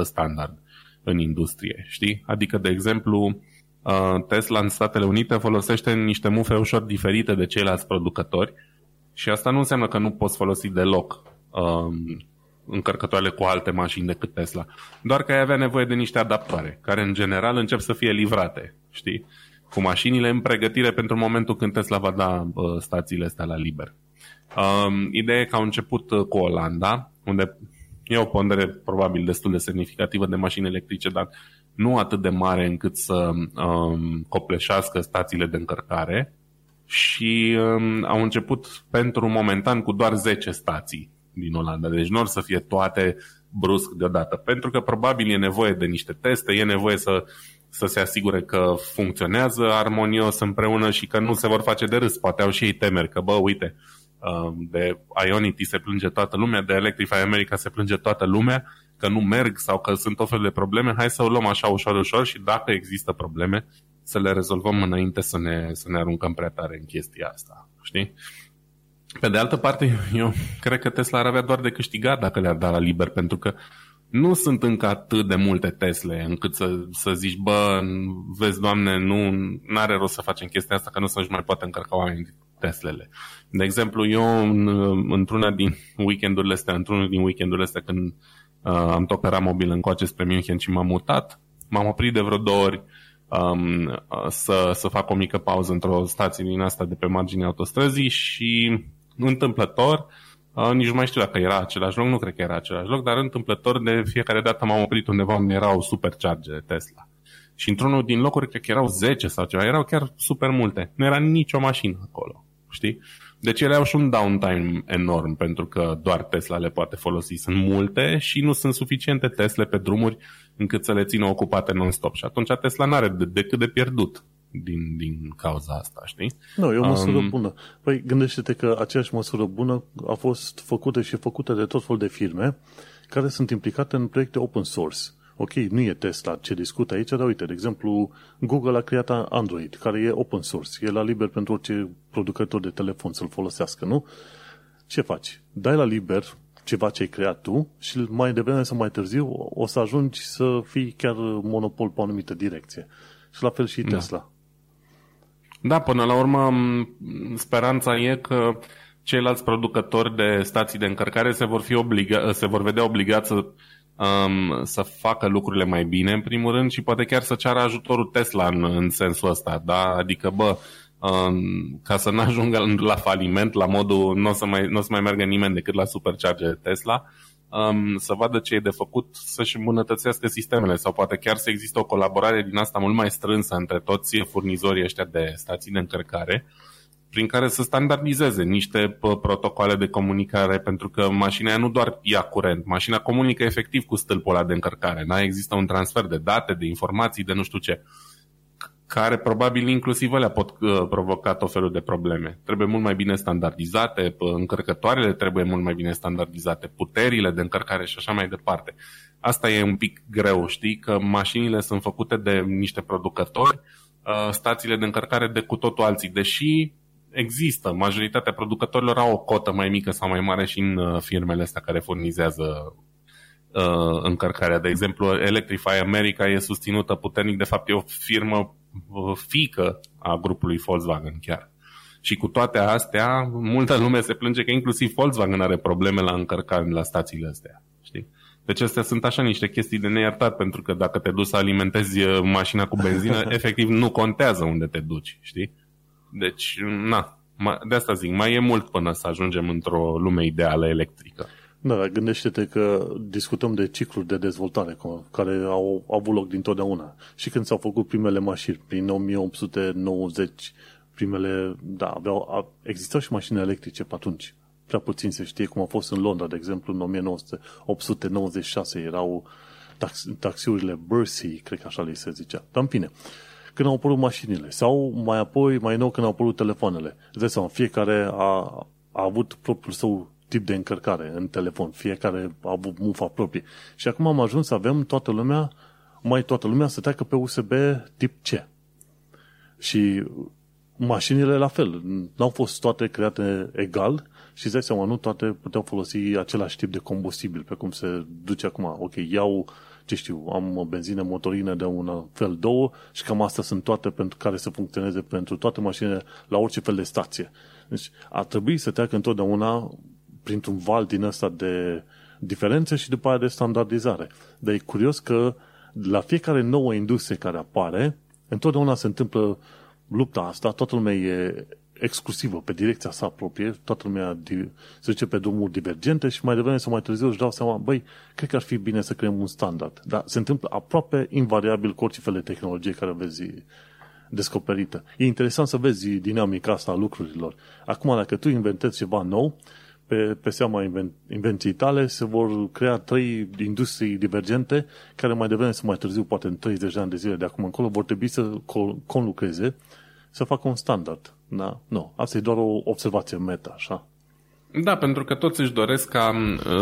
100% standard în industrie, știi? Adică, de exemplu, uh, Tesla în Statele Unite folosește niște mufe ușor diferite de ceilalți producători și asta nu înseamnă că nu poți folosi deloc um, încărcătoarele cu alte mașini decât Tesla. Doar că ai avea nevoie de niște adaptoare, care în general încep să fie livrate, știi? Cu mașinile în pregătire pentru momentul când Tesla va da uh, stațiile astea la liber. Um, ideea e că au început uh, cu Olanda, unde E o pondere probabil destul de semnificativă de mașini electrice, dar nu atât de mare încât să um, copleșească stațiile de încărcare și um, au început pentru momentan cu doar 10 stații din Olanda. Deci nu or să fie toate brusc deodată, pentru că probabil e nevoie de niște teste, e nevoie să, să se asigure că funcționează armonios împreună și că nu se vor face de râs. Poate au și ei temeri că, bă, uite, Um, de Ionity se plânge toată lumea, de Electrify America se plânge toată lumea, că nu merg sau că sunt o fel de probleme, hai să o luăm așa ușor, ușor și dacă există probleme, să le rezolvăm înainte să ne, să ne aruncăm prea tare în chestia asta, știi? Pe de altă parte, eu cred că Tesla ar avea doar de câștigat dacă le-ar da la liber, pentru că nu sunt încă atât de multe Tesle încât să, să zici, bă, vezi, doamne, nu are rost să facem chestia asta, că nu să-și mai poate încărca oamenii Teslele. De exemplu, eu în, într-una din weekendurile astea, într-unul din weekendurile astea când uh, am tot pe mobil încoace spre München și m-am mutat, m-am oprit de vreo două ori um, să, să fac o mică pauză într-o stație din asta de pe marginea autostrăzii și întâmplător, uh, nici nu mai știu dacă era același loc, nu cred că era același loc, dar întâmplător de fiecare dată m-am oprit undeva unde erau supercharge Tesla. Și într-unul din locuri, cred că erau 10 sau ceva, erau chiar super multe. Nu era nicio mașină acolo, știi? Deci ele au și un downtime enorm pentru că doar Tesla le poate folosi. Sunt multe și nu sunt suficiente Tesle pe drumuri încât să le țină ocupate non-stop. Și atunci Tesla nu are decât de pierdut din, din cauza asta, știi? Nu, e o măsură um, bună. Păi gândește-te că aceeași măsură bună a fost făcută și făcută de tot fel de firme care sunt implicate în proiecte open source. Ok, nu e Tesla ce discută aici, dar uite, de exemplu, Google a creat Android, care e open source, e la liber pentru orice producător de telefon să-l folosească, nu? Ce faci? Dai la liber ceva ce ai creat tu și mai devreme sau mai târziu o să ajungi să fii chiar monopol pe o anumită direcție. Și la fel și da. Tesla. Da, până la urmă speranța e că ceilalți producători de stații de încărcare se vor, fi obliga- se vor vedea obligați să, um, să facă lucrurile mai bine, în primul rând, și poate chiar să ceară ajutorul Tesla în, în sensul ăsta. Da? Adică, bă, um, ca să nu ajungă la faliment, la modul nu o să mai, n-o să mai meargă nimeni decât la supercharger Tesla, um, să vadă ce e de făcut, să-și îmbunătățească sistemele sau poate chiar să există o colaborare din asta mult mai strânsă între toți furnizorii ăștia de stații de încărcare, prin care să standardizeze niște protocoale de comunicare, pentru că mașina nu doar ia curent, mașina comunică efectiv cu stâlpul ăla de încărcare. Da? Există un transfer de date, de informații, de nu știu ce care probabil inclusiv alea pot uh, provoca tot felul de probleme. Trebuie mult mai bine standardizate, încărcătoarele trebuie mult mai bine standardizate, puterile de încărcare și așa mai departe. Asta e un pic greu, știi, că mașinile sunt făcute de niște producători, uh, stațiile de încărcare de cu totul alții, deși există, majoritatea producătorilor au o cotă mai mică sau mai mare și în uh, firmele astea care furnizează încărcarea. De exemplu, Electrify America e susținută puternic, de fapt e o firmă fică a grupului Volkswagen chiar. Și cu toate astea, multă lume se plânge că inclusiv Volkswagen are probleme la încărcare la stațiile astea. Știi? Deci astea sunt așa niște chestii de neiertat, pentru că dacă te duci să alimentezi uh, mașina cu benzină, efectiv nu contează unde te duci, știi? Deci, na, de asta zic, mai e mult până să ajungem într-o lume ideală electrică. Da, gândește-te că discutăm de cicluri de dezvoltare care au avut loc dintotdeauna. Și când s-au făcut primele mașini, prin 1890, primele, da, aveau, existau și mașini electrice pe atunci. Prea puțin se știe cum a fost în Londra, de exemplu, în 1896 erau tax, taxiurile Bercy, cred că așa le se zicea. Dar în fine, când au apărut mașinile sau mai apoi, mai nou, când au apărut telefoanele. Îți dai seama, fiecare a, a avut propriul său tip de încărcare în telefon. Fiecare a avut mufa proprie. Și acum am ajuns să avem toată lumea, mai toată lumea să treacă pe USB tip C. Și mașinile la fel. N-au fost toate create egal și îți dai seama, nu toate puteau folosi același tip de combustibil, pe cum se duce acum. Ok, iau, ce știu, am o benzină motorină de un fel două și cam astea sunt toate pentru care să funcționeze pentru toate mașinile la orice fel de stație. Deci ar trebui să treacă întotdeauna printr-un val din ăsta de diferențe și după aia de standardizare. Dar e curios că la fiecare nouă industrie care apare, întotdeauna se întâmplă lupta asta, toată lumea e exclusivă pe direcția sa proprie, toată lumea se duce pe drumuri divergente și mai devreme sau mai târziu își dau seama, băi, cred că ar fi bine să creăm un standard. Dar se întâmplă aproape invariabil cu orice fel de tehnologie care vezi descoperită. E interesant să vezi dinamica asta a lucrurilor. Acum, dacă tu inventezi ceva nou, pe, pe seama inven, invenției tale se vor crea trei industrii divergente care mai devreme sau mai târziu, poate în 30 de ani de zile de acum încolo, vor trebui să conlucreze să facă un standard. Da? Nu. Asta e doar o observație meta, așa. Da, pentru că toți își doresc ca,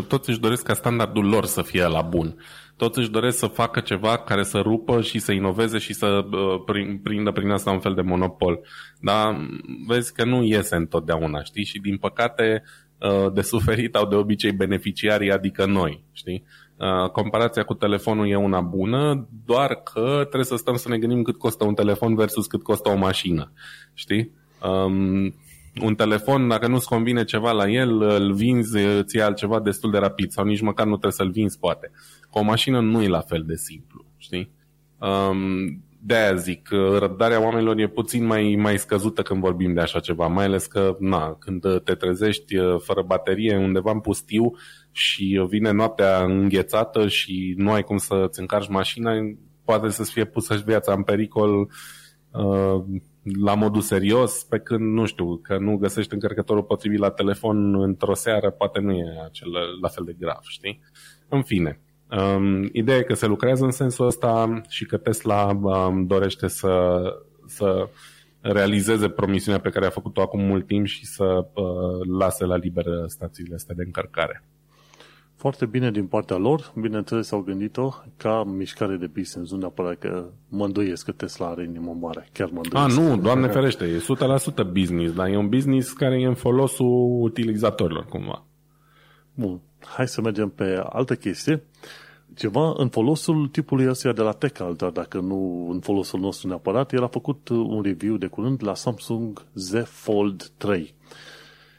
toți își doresc ca standardul lor să fie la bun. Toți își doresc să facă ceva care să rupă și să inoveze și să uh, prindă prin asta un fel de monopol. Dar vezi că nu iese întotdeauna, știi? Și din păcate Uh, de suferit au de obicei beneficiarii, adică noi, știi? Uh, comparația cu telefonul e una bună, doar că trebuie să stăm să ne gândim cât costă un telefon versus cât costă o mașină. Știi? Um, un telefon, dacă nu-ți convine ceva la el, îl vinzi, ți altceva destul de rapid sau nici măcar nu trebuie să-l vinzi, poate. Cu o mașină nu e la fel de simplu, știi? Um, de-aia zic, răbdarea oamenilor e puțin mai, mai scăzută când vorbim de așa ceva, mai ales că, na, când te trezești uh, fără baterie undeva în pustiu și vine noaptea înghețată și nu ai cum să-ți încarci mașina, poate să-ți fie pusă și viața în pericol uh, la modul serios, pe când, nu știu, că nu găsești încărcătorul potrivit la telefon într-o seară, poate nu e acel, la fel de grav, știi? În fine, um, ideea e că se lucrează în sensul ăsta și că Tesla um, dorește să, să realizeze promisiunea pe care a făcut-o acum mult timp și să uh, lase la liber stațiile astea de încărcare. Foarte bine din partea lor, bineînțeles au gândit-o ca mișcare de business, nu neapărat că mă îndoiesc că Tesla are inimă mare, chiar mă îndoiesc. A, nu, doamne ferește, e 100% business, dar e un business care e în folosul utilizatorilor cumva. Bun, hai să mergem pe altă chestie. Ceva în folosul tipului ăsta de la Tech dar dacă nu în folosul nostru neapărat, el a făcut un review de curând la Samsung Z Fold 3.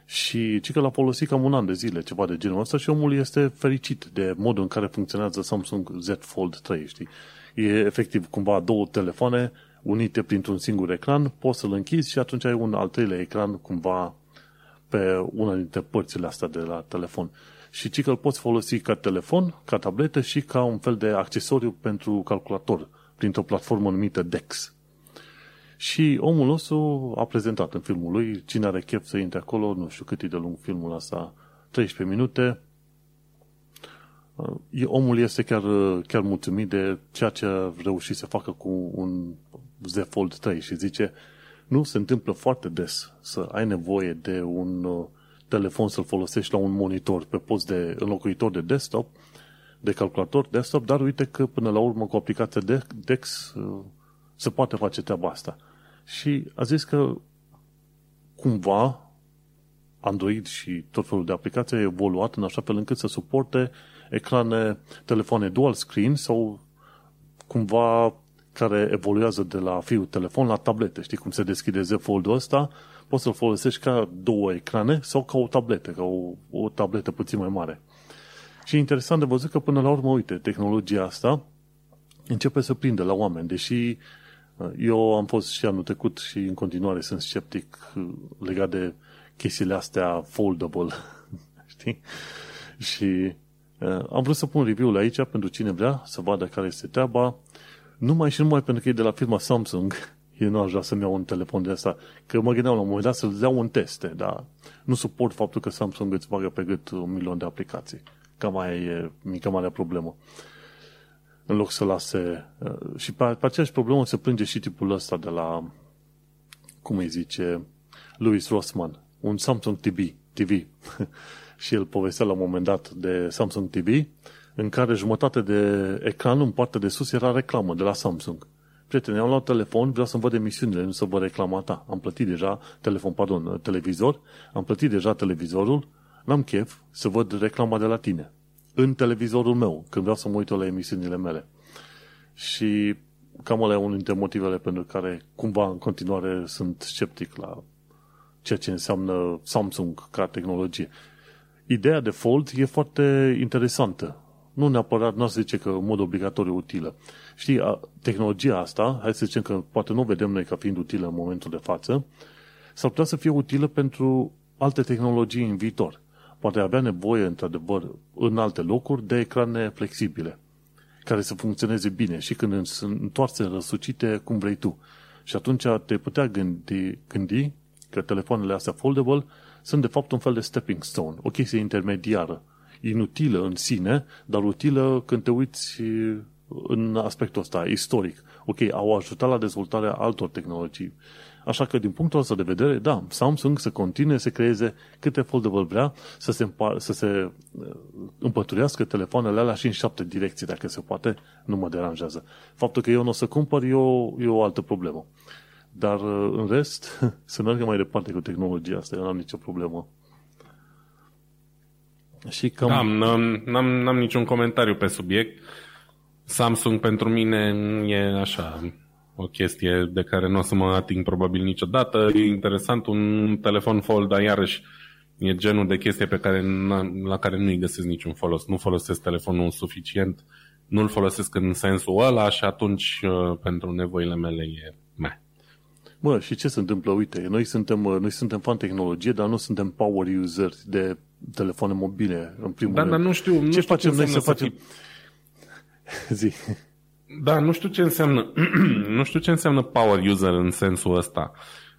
Și ci că l-a folosit cam un an de zile, ceva de genul ăsta și omul este fericit de modul în care funcționează Samsung Z Fold 3, știi? E efectiv cumva două telefoane unite printr-un singur ecran, poți să-l închizi și atunci ai un al treilea ecran cumva pe una dintre părțile astea de la telefon. Și ci că îl poți folosi ca telefon, ca tabletă și ca un fel de accesoriu pentru calculator, printr-o platformă numită DeX. Și omul nostru a prezentat în filmul lui, cine are chef să intre acolo, nu știu cât e de lung filmul ăsta, 13 minute. Omul este chiar, chiar mulțumit de ceea ce a reușit să facă cu un Z Fold 3 și zice, nu se întâmplă foarte des să ai nevoie de un uh, telefon să-l folosești la un monitor pe post de înlocuitor de desktop, de calculator desktop, dar uite că până la urmă cu aplicația DeX uh, se poate face treaba asta. Și a zis că cumva Android și tot felul de aplicații a evoluat în așa fel încât să suporte ecrane, telefoane dual screen sau cumva care evoluează de la fiul telefon la tablete. Știi cum se deschide Z Fold-ul ăsta? Poți să-l folosești ca două ecrane sau ca o tabletă, ca o, o tabletă puțin mai mare. Și e interesant de văzut că până la urmă, uite, tehnologia asta începe să prinde la oameni, deși eu am fost și anul trecut și în continuare sunt sceptic uh, legat de chestiile astea foldable, știi? Și uh, am vrut să pun review-ul aici pentru cine vrea să vadă care este treaba. Numai și numai pentru că e de la firma Samsung. Eu nu aș vrea să-mi iau un telefon de asta. Că mă gândeam la un moment dat să-l iau un teste, dar nu suport faptul că Samsung îți bagă pe gât un milion de aplicații. Cam mai e mică mare problemă. Uh, în loc să lase... Uh, și pe, pe aceeași problemă se plânge și tipul ăsta de la, cum îi zice, Louis Rossman, un Samsung TV, TV. și el povestea la un moment dat de Samsung TV, în care jumătate de ecran în partea de sus era reclamă de la Samsung. Prieteni, am luat telefon, vreau să-mi văd emisiunile, nu să văd reclama ta. Am plătit deja telefon, pardon, televizor, am plătit deja televizorul, n-am chef să văd reclama de la tine în televizorul meu, când vreau să mă uit la emisiunile mele. Și cam ăla e unul dintre motivele pentru care cumva în continuare sunt sceptic la ceea ce înseamnă Samsung ca tehnologie. Ideea de Fold e foarte interesantă. Nu neapărat, nu aș zice că în mod obligatoriu utilă. Știi, a, tehnologia asta, hai să zicem că poate nu o vedem noi ca fiind utilă în momentul de față, s-ar putea să fie utilă pentru alte tehnologii în viitor poate avea nevoie, într-adevăr, în alte locuri, de ecrane flexibile, care să funcționeze bine și când sunt întoarse răsucite cum vrei tu. Și atunci te putea gândi, gândi că telefoanele astea foldable sunt de fapt un fel de stepping stone, o chestie intermediară, inutilă în sine, dar utilă când te uiți în aspectul ăsta istoric. Ok, au ajutat la dezvoltarea altor tehnologii Așa că, din punctul ăsta de vedere, da, Samsung să continue să creeze câte foldable vrea, să se, împar- să se uh, împăturească telefoanele alea și în șapte direcții, dacă se poate, nu mă deranjează. Faptul că eu nu o să cumpăr e o, e o altă problemă. Dar, uh, în rest, să meargă mai departe cu tehnologia asta, eu n-am nicio problemă. Și cam... Da, n-am, n-am, n-am niciun comentariu pe subiect. Samsung pentru mine e așa, o chestie de care nu o să mă ating probabil niciodată. E interesant un telefon fold, dar iarăși e genul de chestie pe care, la care nu-i găsesc niciun folos. Nu folosesc telefonul suficient, nu-l folosesc în sensul ăla și atunci uh, pentru nevoile mele e meh. Mă, și ce se întâmplă? Uite, noi suntem, uh, noi suntem fan tehnologie, dar nu suntem power users de telefoane mobile, în primul da, rând. Dar nu știu, nu ce știu facem ce noi să să facem? Zi. Da, nu știu ce înseamnă nu știu ce înseamnă power user în sensul ăsta.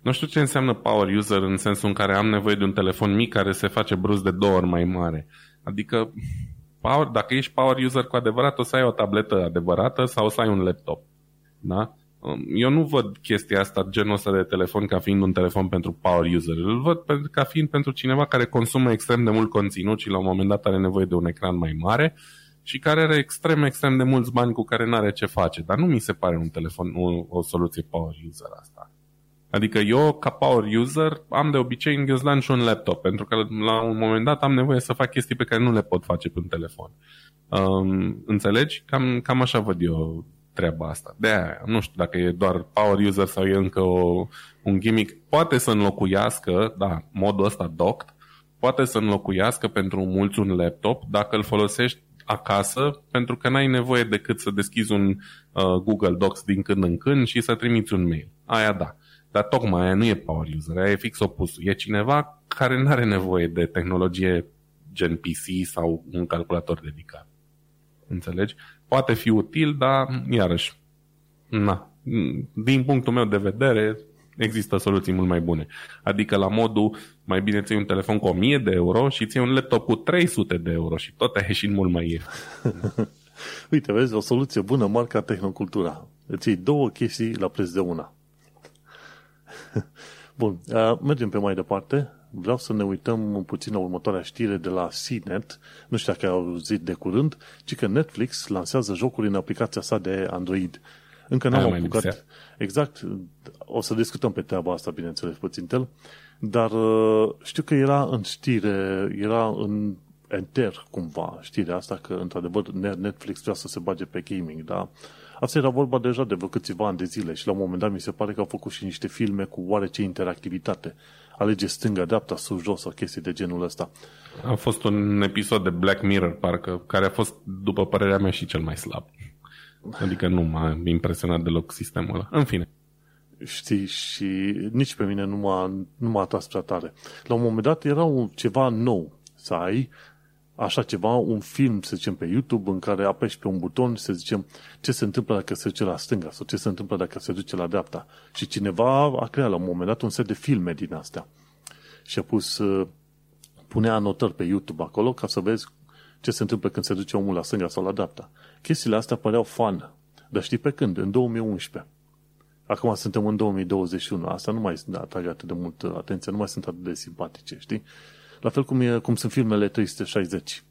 Nu știu ce înseamnă power user în sensul în care am nevoie de un telefon mic care se face brusc de două ori mai mare. Adică power, dacă ești power user cu adevărat, o să ai o tabletă adevărată sau o să ai un laptop. Da? Um, eu nu văd chestia asta, genul ăsta de telefon, ca fiind un telefon pentru power user. Îl văd ca fiind pentru cineva care consumă extrem de mult conținut și la un moment dat are nevoie de un ecran mai mare și care are extrem, extrem de mulți bani cu care nu are ce face. Dar nu mi se pare un telefon, o, o soluție power user asta. Adică eu, ca power user, am de obicei în ghiozdan și un laptop, pentru că la un moment dat am nevoie să fac chestii pe care nu le pot face pe un telefon. Um, înțelegi? Cam, cam așa văd eu treaba asta. De aia, nu știu dacă e doar power user sau e încă o, un gimmick. Poate să înlocuiască, da, modul ăsta docked, poate să înlocuiască pentru mulți un laptop dacă îl folosești acasă, pentru că n-ai nevoie decât să deschizi un uh, Google Docs din când în când și să trimiți un mail. Aia da. Dar tocmai aia nu e power user, aia e fix opusul. E cineva care nu are nevoie de tehnologie gen PC sau un calculator dedicat. Înțelegi? Poate fi util, dar iarăși, na, din punctul meu de vedere, există soluții mult mai bune. Adică la modul, mai bine ții un telefon cu 1000 de euro și ții un laptop cu 300 de euro și tot a ieșit mult mai ieftin. Uite, vezi, o soluție bună, marca Tehnocultura. Îți iei două chestii la preț de una. Bun, mergem pe mai departe. Vreau să ne uităm puțin la următoarea știre de la CNET. Nu știu dacă au auzit de curând, ci că Netflix lansează jocuri în aplicația sa de Android. Încă n-am apucat. Lipsea. Exact. O să discutăm pe treaba asta, bineînțeles, puțin tel. Dar știu că era în știre, era în enter cumva știrea asta că într-adevăr Netflix vrea să se bage pe gaming, dar Asta era vorba deja de vreo câțiva ani de zile și la un moment dat mi se pare că au făcut și niște filme cu oarece interactivitate. Alege stânga, dreapta, sus, jos sau chestii de genul ăsta. A fost un episod de Black Mirror, parcă, care a fost, după părerea mea, și cel mai slab. Adică nu m-a impresionat deloc sistemul ăla. În fine. Știi, și nici pe mine nu m-a, nu m-a atras prea tare. La un moment dat era un, ceva nou să ai așa ceva, un film, să zicem, pe YouTube în care apeși pe un buton, să zicem, ce se întâmplă dacă se duce la stânga sau ce se întâmplă dacă se duce la dreapta. Și cineva a creat la un moment dat un set de filme din astea. Și a pus, uh, punea anotări pe YouTube acolo ca să vezi ce se întâmplă când se duce omul la stânga sau la dreapta. Chestiile astea păreau fun. Dar știi pe când? În 2011. Acum suntem în 2021. Asta nu mai atrage atât de mult atenție, nu mai sunt atât de simpatice, știi? La fel cum, e, cum sunt filmele 360.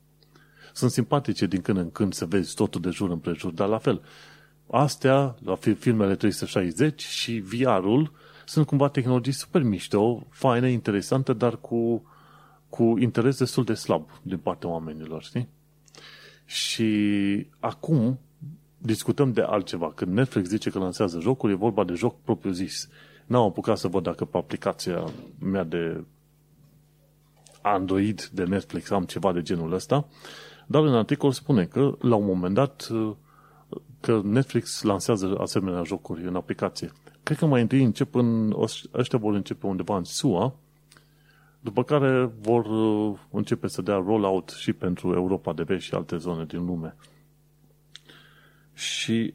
Sunt simpatice din când în când să vezi totul de jur împrejur, dar la fel, astea, la filmele 360 și VR-ul, sunt cumva tehnologii super mișto, faine, interesante, dar cu, cu interes destul de slab din partea oamenilor, știi? Și acum discutăm de altceva. Când Netflix zice că lansează jocuri, e vorba de joc propriu zis. N-am apucat să văd dacă pe aplicația mea de Android de Netflix am ceva de genul ăsta, dar în articol spune că la un moment dat că Netflix lansează asemenea jocuri în aplicație. Cred că mai întâi încep în, ăștia vor începe undeva în SUA, după care vor începe să dea rollout și pentru Europa de Vest și alte zone din lume. Și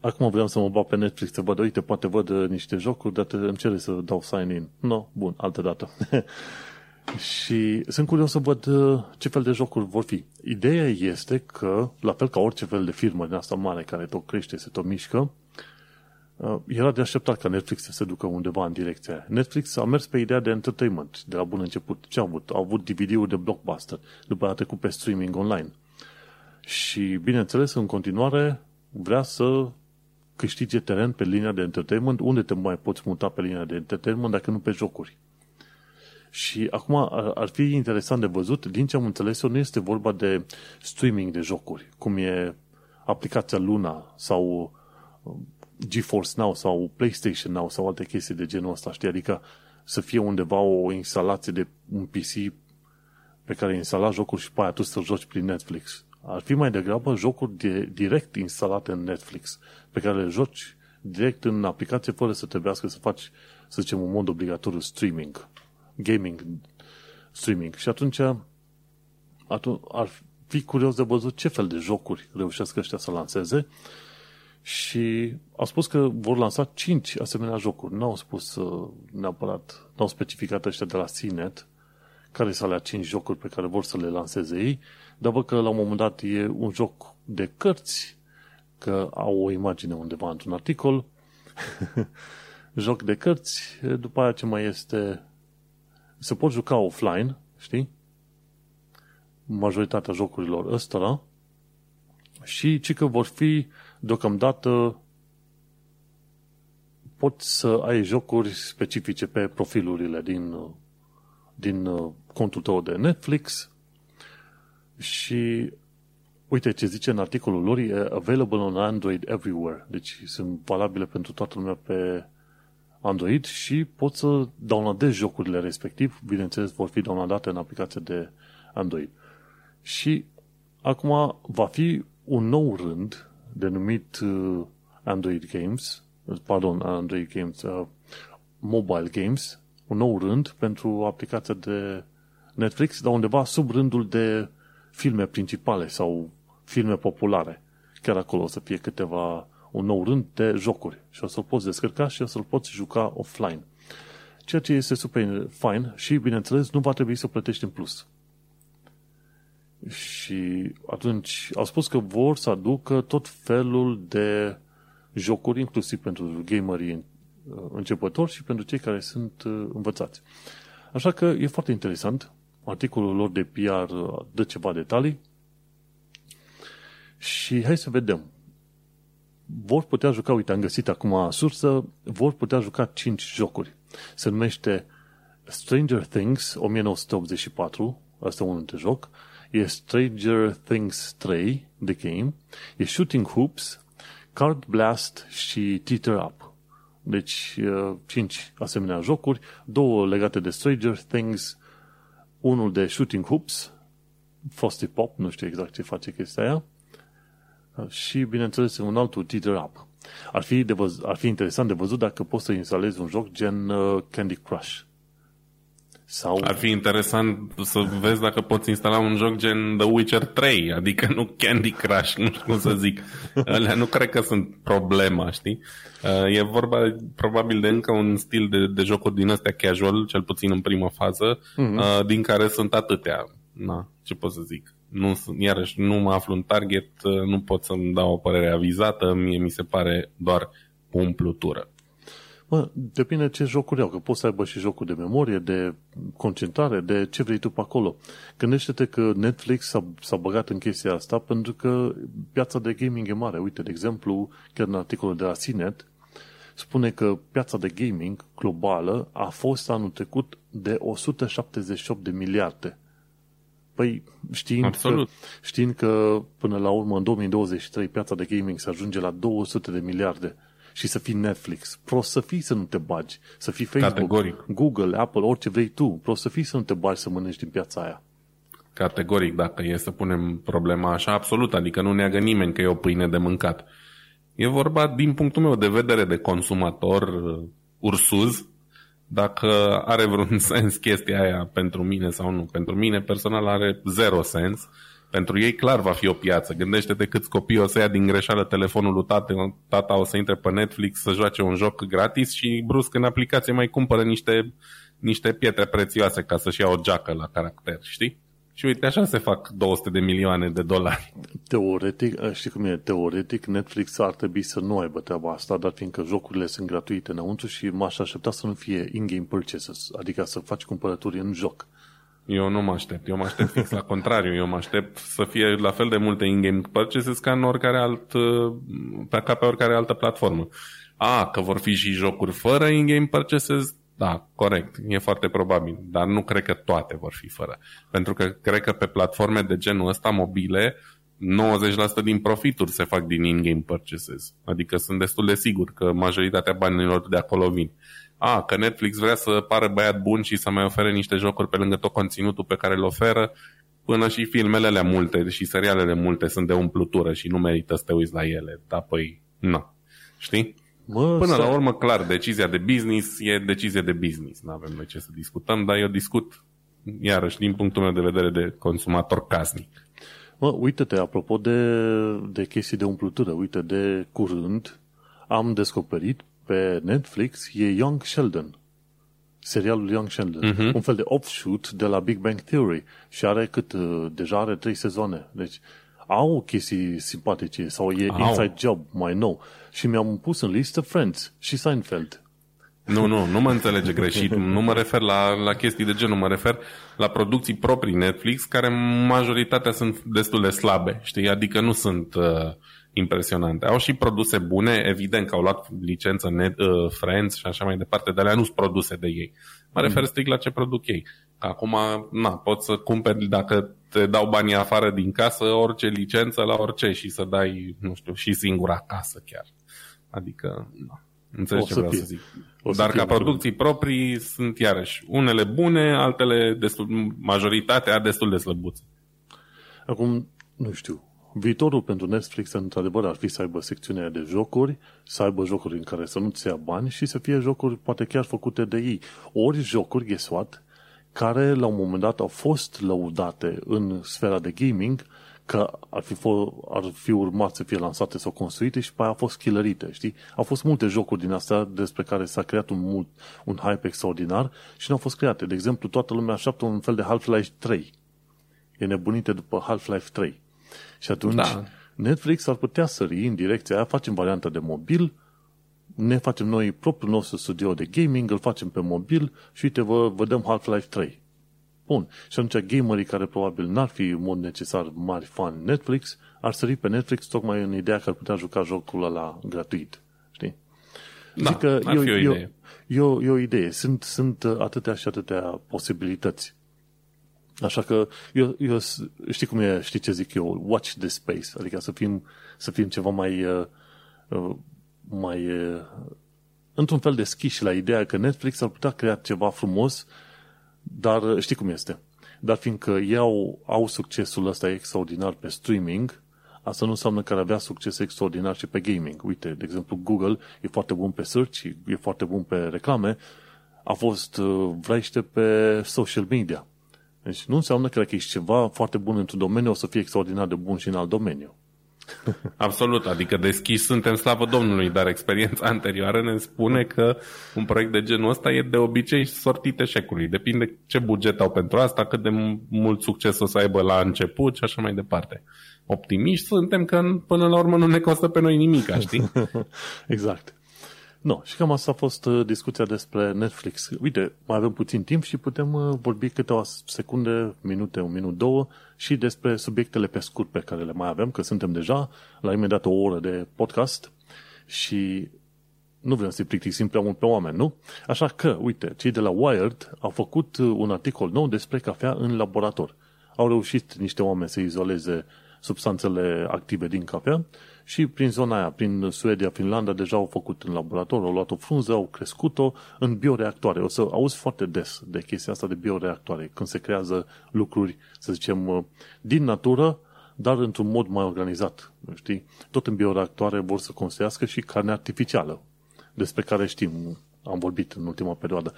acum vreau să mă bag pe Netflix să văd, uite, poate văd niște jocuri, dar îmi cere să dau sign-in. No, bun, altă dată. Și sunt curios să văd uh, ce fel de jocuri vor fi. Ideea este că, la fel ca orice fel de firmă din asta mare care tot crește, se tot mișcă, uh, era de așteptat ca Netflix să se ducă undeva în direcția aia. Netflix a mers pe ideea de entertainment de la bun început. Ce a avut? Au avut DVD-uri de blockbuster, după a trecut pe streaming online. Și, bineînțeles, în continuare vrea să câștige teren pe linia de entertainment, unde te mai poți muta pe linia de entertainment dacă nu pe jocuri. Și acum ar, ar fi interesant de văzut, din ce am înțeles eu, nu este vorba de streaming de jocuri, cum e aplicația Luna sau uh, GeForce Now sau PlayStation Now sau alte chestii de genul ăsta, știi? Adică să fie undeva o instalație de un PC pe care instala jocuri și pe aia tu să joci prin Netflix. Ar fi mai degrabă jocuri de, direct instalate în Netflix, pe care le joci direct în aplicație fără să trebuiască să faci, să zicem, un mod obligatoriu streaming, gaming streaming. Și atunci, atunci ar fi curios de văzut ce fel de jocuri reușesc ăștia să lanseze și au spus că vor lansa 5 asemenea jocuri. Nu au spus uh, neapărat, nu au specificat ăștia de la CNET care sunt alea 5 jocuri pe care vor să le lanseze ei, dar văd că la un moment dat e un joc de cărți, că au o imagine undeva într-un articol, joc de cărți, după aia ce mai este, se pot juca offline, știi? Majoritatea jocurilor ăstora. Și ci că vor fi deocamdată poți să ai jocuri specifice pe profilurile din, din contul tău de Netflix și uite ce zice în articolul lor, e available on Android everywhere. Deci sunt valabile pentru toată lumea pe Android și poți să downloadezi jocurile respectiv. Bineînțeles, vor fi downloadate în aplicația de Android. Și acum va fi un nou rând denumit uh, Android Games, pardon, Android Games, uh, Mobile Games, un nou rând pentru aplicația de Netflix, dar undeva sub rândul de filme principale sau filme populare. Chiar acolo o să fie câteva, un nou rând de jocuri și o să-l poți descărca și o să-l poți juca offline. Ceea ce este super fine și, bineînțeles, nu va trebui să plătești în plus. Și atunci au spus că vor să aducă tot felul de jocuri, inclusiv pentru gamerii uh, începători și pentru cei care sunt uh, învățați. Așa că e foarte interesant. Articolul lor de PR uh, dă ceva detalii și hai să vedem. Vor putea juca, uite, am găsit acum sursă, vor putea juca 5 jocuri. Se numește Stranger Things 1984, asta e unul dintre joc, e Stranger Things 3, The Game, e Shooting Hoops, Card Blast și Teeter Up. Deci, 5 asemenea jocuri, două legate de Stranger Things, unul de Shooting Hoops, Frosty Pop, nu știu exact ce face chestia aia, și, bineînțeles, un altul Teeter Up. Ar fi, de văz- ar fi interesant de văzut dacă poți să instalezi un joc gen uh, Candy Crush. Sau... Ar fi interesant să vezi dacă poți instala un joc gen The Witcher 3, adică nu Candy Crush, nu știu cum să zic. Alea nu cred că sunt problema, știi? Uh, e vorba probabil de încă un stil de, de jocuri din astea casual, cel puțin în primă fază, mm-hmm. din care sunt atâtea. Na, ce pot să zic? Nu, iarăși, nu mă aflu în target, uh, nu pot să-mi dau o părere avizată, mie mi se pare doar umplutură. Mă, depinde ce jocuri au, că poți să aibă și jocuri de memorie, de concentrare, de ce vrei tu pe acolo. Gândește-te că Netflix s-a, s-a băgat în chestia asta pentru că piața de gaming e mare. Uite, de exemplu, chiar în articolul de la CNET, spune că piața de gaming globală a fost anul trecut de 178 de miliarde. Păi știind Absolut. că, știind că până la urmă în 2023 piața de gaming se ajunge la 200 de miliarde, și să fii Netflix. Prost să fii să nu te bagi. Să fii Facebook, Categoric. Google, Apple, orice vrei tu. Prost să fii să nu te bagi să mănânci din piața aia. Categoric, dacă e să punem problema așa, absolut. Adică nu neagă nimeni că e o pâine de mâncat. E vorba, din punctul meu de vedere, de consumator uh, ursuz, dacă are vreun sens chestia aia pentru mine sau nu. Pentru mine personal are zero sens pentru ei clar va fi o piață. Gândește-te câți copii o să ia din greșeală telefonul lui tata, tata o să intre pe Netflix să joace un joc gratis și brusc în aplicație mai cumpără niște, niște pietre prețioase ca să-și ia o geacă la caracter, știi? Și uite, așa se fac 200 de milioane de dolari. Teoretic, știi cum e, teoretic Netflix ar trebui să nu aibă treaba asta, dar fiindcă jocurile sunt gratuite înăuntru și m-aș aștepta să nu fie in-game purchases, adică să faci cumpărături în joc. Eu nu mă aștept. Eu mă aștept fix la contrariu. Eu mă aștept să fie la fel de multe in-game purchases ca în oricare alt, ca pe oricare altă platformă. A, că vor fi și jocuri fără in-game purchases, Da, corect. E foarte probabil. Dar nu cred că toate vor fi fără. Pentru că cred că pe platforme de genul ăsta mobile 90% din profituri se fac din in-game purchases. Adică sunt destul de sigur că majoritatea banilor de acolo vin. A, că Netflix vrea să pară băiat bun și să mai ofere niște jocuri pe lângă tot conținutul pe care îl oferă, până și filmele multe și serialele multe sunt de umplutură și nu merită să te uiți la ele. Dar păi, nu. Știi? Mă, Până la urmă, clar, decizia de business e decizie de business. Nu avem noi ce să discutăm, dar eu discut, iarăși, din punctul meu de vedere de consumator casnic. Mă, uite-te, apropo de, de chestii de umplutură, uite, de curând am descoperit pe Netflix e Young Sheldon. Serialul Young Sheldon. Uh-huh. Un fel de offshoot de la Big Bang Theory. Și are cât, uh, deja are trei sezoane. Deci au chestii simpatice sau e au. Inside Job mai nou. Și mi-am pus în listă Friends și Seinfeld. Nu, nu, nu mă înțelege greșit. Nu mă refer la, la chestii de genul, mă refer la producții proprii Netflix, care majoritatea sunt destul de slabe, știi? Adică nu sunt uh, impresionante. Au și produse bune, evident că au luat licență Net, uh, Friends și așa mai departe, dar alea nu sunt produse de ei. Mă mm. refer strict la ce produc ei. Acum, na, poți să cumperi, dacă te dau banii afară din casă, orice licență la orice și să dai, nu știu, și singura casă chiar. Adică, na. Înțelegi ce vreau fie. să zic. O să Dar ca producții proprii sunt iarăși unele bune, altele destul, majoritatea destul de slăbuțe. Acum, nu știu, viitorul pentru Netflix într-adevăr ar fi să aibă secțiunea de jocuri, să aibă jocuri în care să nu-ți ia bani și să fie jocuri poate chiar făcute de ei. Ori jocuri, guess what, care la un moment dat au fost lăudate în sfera de gaming, că ar fi, ar fi urmat să fie lansate sau construite și pe aia au fost killerite, știi? Au fost multe jocuri din astea despre care s-a creat un, mult, un hype extraordinar și nu au fost create. De exemplu, toată lumea așteaptă un fel de Half-Life 3. E nebunite după Half-Life 3. Și atunci da. Netflix ar putea sări în direcția aia, facem varianta de mobil, ne facem noi propriul nostru studio de gaming, îl facem pe mobil și uite, vă, vă dăm Half-Life 3. Bun. Și atunci gamerii care probabil n-ar fi în mod necesar mari fan Netflix, ar sări pe Netflix tocmai în ideea că ar putea juca jocul ăla gratuit. Știi? Da, Zic că ar e, fi o idee. E, o, e o idee. Sunt, sunt atâtea și atâtea posibilități. Așa că eu, eu știi cum e, știi ce zic eu, watch the space, adică să fim, să fim ceva mai, uh, uh, mai uh, într-un fel deschiși la ideea că Netflix ar putea crea ceva frumos dar uh, știi cum este. Dar fiindcă ei au, au succesul ăsta extraordinar pe streaming, asta nu înseamnă că ar avea succes extraordinar și pe gaming. Uite, de exemplu, Google e foarte bun pe search, e foarte bun pe reclame, a fost uh, vraiște pe social media. Deci nu înseamnă că dacă ești ceva foarte bun într-un domeniu, o să fie extraordinar de bun și în alt domeniu. Absolut, adică deschis suntem slavă Domnului, dar experiența anterioară ne spune că un proiect de genul ăsta e de obicei sortit eșecului. Depinde ce buget au pentru asta, cât de mult succes o să aibă la început și așa mai departe. Optimiști suntem că până la urmă nu ne costă pe noi nimic, știi? exact. No, și cam asta a fost uh, discuția despre Netflix. Uite, mai avem puțin timp și putem uh, vorbi câteva secunde, minute, un minut, două și despre subiectele pe scurt pe care le mai avem, că suntem deja la imediat o oră de podcast și nu vrem să-i plictisim prea mult pe oameni, nu? Așa că, uite, cei de la Wired au făcut uh, un articol nou despre cafea în laborator. Au reușit niște oameni să izoleze substanțele active din cafea și prin zona aia, prin Suedia, Finlanda, deja au făcut în laborator, au luat o frunză, au crescut-o în bioreactoare. O să auzi foarte des de chestia asta de bioreactoare, când se creează lucruri, să zicem, din natură, dar într-un mod mai organizat. Știi? Tot în bioreactoare vor să construiască și carne artificială, despre care știm, am vorbit în ultima perioadă.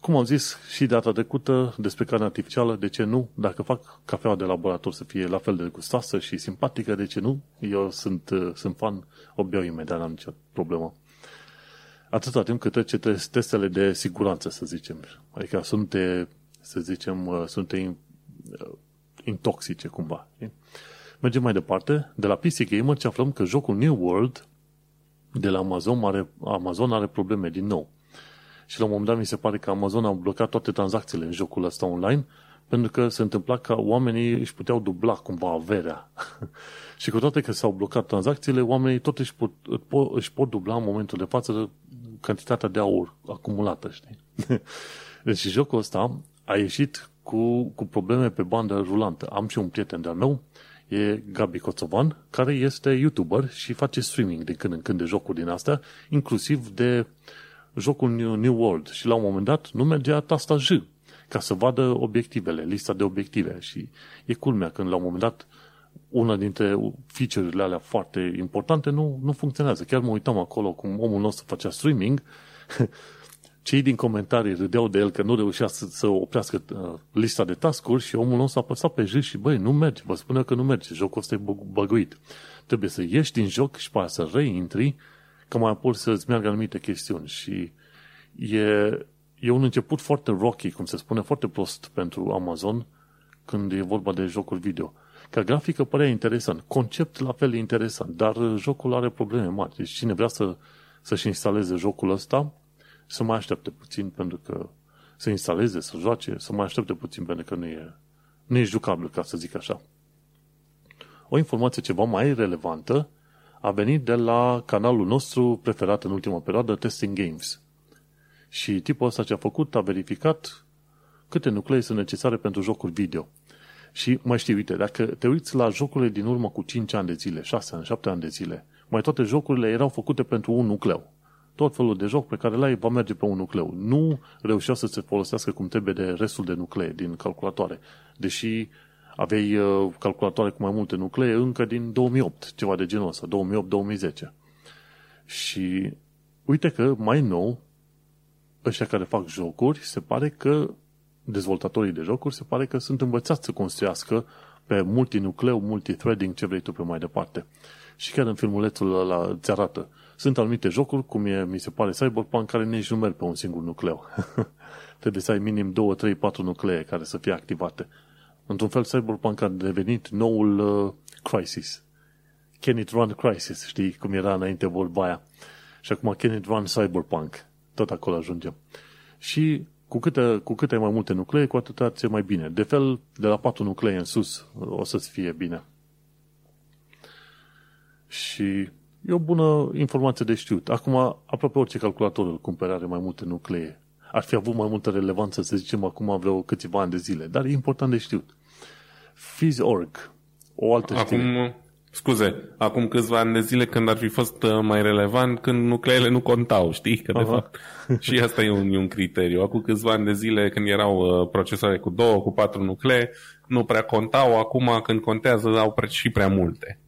Cum am zis și data trecută despre carne artificială, de ce nu? Dacă fac cafeaua de laborator să fie la fel de gustoasă și simpatică, de ce nu? Eu sunt, uh, sunt fan, o beau imediat, n-am nicio problemă. Atâta timp cât trece testele de siguranță, să zicem. Adică sunt, să zicem, uh, sunt uh, intoxice cumva. Mergem mai departe. De la PC Gamer ce aflăm că jocul New World de la Amazon are, Amazon are probleme din nou și la un moment dat mi se pare că Amazon a blocat toate tranzacțiile în jocul ăsta online pentru că se întâmpla că oamenii își puteau dubla cumva averea. și cu toate că s-au blocat tranzacțiile, oamenii tot își pot, își pot dubla în momentul de față cantitatea de aur acumulată, știi? deci jocul ăsta a ieșit cu, cu probleme pe bandă rulantă. Am și un prieten de-al meu, e Gabi Coțovan, care este YouTuber și face streaming de când în când de jocuri din astea, inclusiv de jocul New, New World. Și la un moment dat nu mergea tasta J ca să vadă obiectivele, lista de obiective. Și e culmea când la un moment dat una dintre feature-urile alea foarte importante nu, nu funcționează. Chiar mă uitam acolo cum omul nostru facea streaming, cei din comentarii râdeau de el că nu reușea să, să oprească uh, lista de tascuri și omul nostru a apăsat pe j și băi, nu merge, vă spune că nu merge, jocul ăsta e băguit. Trebuie să ieși din joc și pe să reintri, că mai apoi să-ți meargă anumite chestiuni și e, e un început foarte rocky, cum se spune, foarte prost pentru Amazon când e vorba de jocuri video. Ca grafică părea interesant, concept la fel interesant, dar jocul are probleme mari. Deci cine vrea să, să-și instaleze jocul ăsta, să mai aștepte puțin pentru că să instaleze, să joace, să mai aștepte puțin pentru că nu e, nu e jucabil, ca să zic așa. O informație ceva mai relevantă a venit de la canalul nostru preferat în ultima perioadă, Testing Games. Și tipul ăsta ce a făcut a verificat câte nuclee sunt necesare pentru jocuri video. Și mai știi, uite, dacă te uiți la jocurile din urmă cu 5 ani de zile, 6 ani, 7 ani de zile, mai toate jocurile erau făcute pentru un nucleu. Tot felul de joc pe care l-ai va merge pe un nucleu. Nu reușea să se folosească cum trebuie de restul de nuclee din calculatoare. Deși aveai uh, calculatoare cu mai multe nuclee încă din 2008, ceva de genul ăsta, 2008-2010. Și uite că mai nou, ăștia care fac jocuri, se pare că dezvoltatorii de jocuri se pare că sunt învățați să construiască pe multinucleu, multithreading, ce vrei tu pe mai departe. Și chiar în filmulețul ăla îți arată. Sunt anumite jocuri, cum e, mi se pare, Cyberpunk, care nici nu merg pe un singur nucleu. Trebuie să ai minim 2, 3, 4 nuclee care să fie activate. Într-un fel, Cyberpunk a devenit noul uh, Crisis. Can it run Crisis? Știi cum era înainte vorba aia. Și acum Can it run Cyberpunk? Tot acolo ajungem. Și cu câte, cu câte mai multe nuclee, cu atât ți mai bine. De fel, de la 4 nuclee în sus o să-ți fie bine. Și e o bună informație de știut. Acum, aproape orice calculator îl cumpere are mai multe nuclee. Ar fi avut mai multă relevanță, să zicem, acum vreo câțiva ani de zile. Dar e important de știut. Fiz.org, o altă Acum, știre. Scuze, acum câțiva ani de zile când ar fi fost uh, mai relevant când nucleele nu contau, știi? Că de Aha. fapt și asta e un, e un criteriu. Acum câțiva ani de zile când erau uh, procesoare cu două, cu patru nuclee, nu prea contau, acum când contează au și prea multe.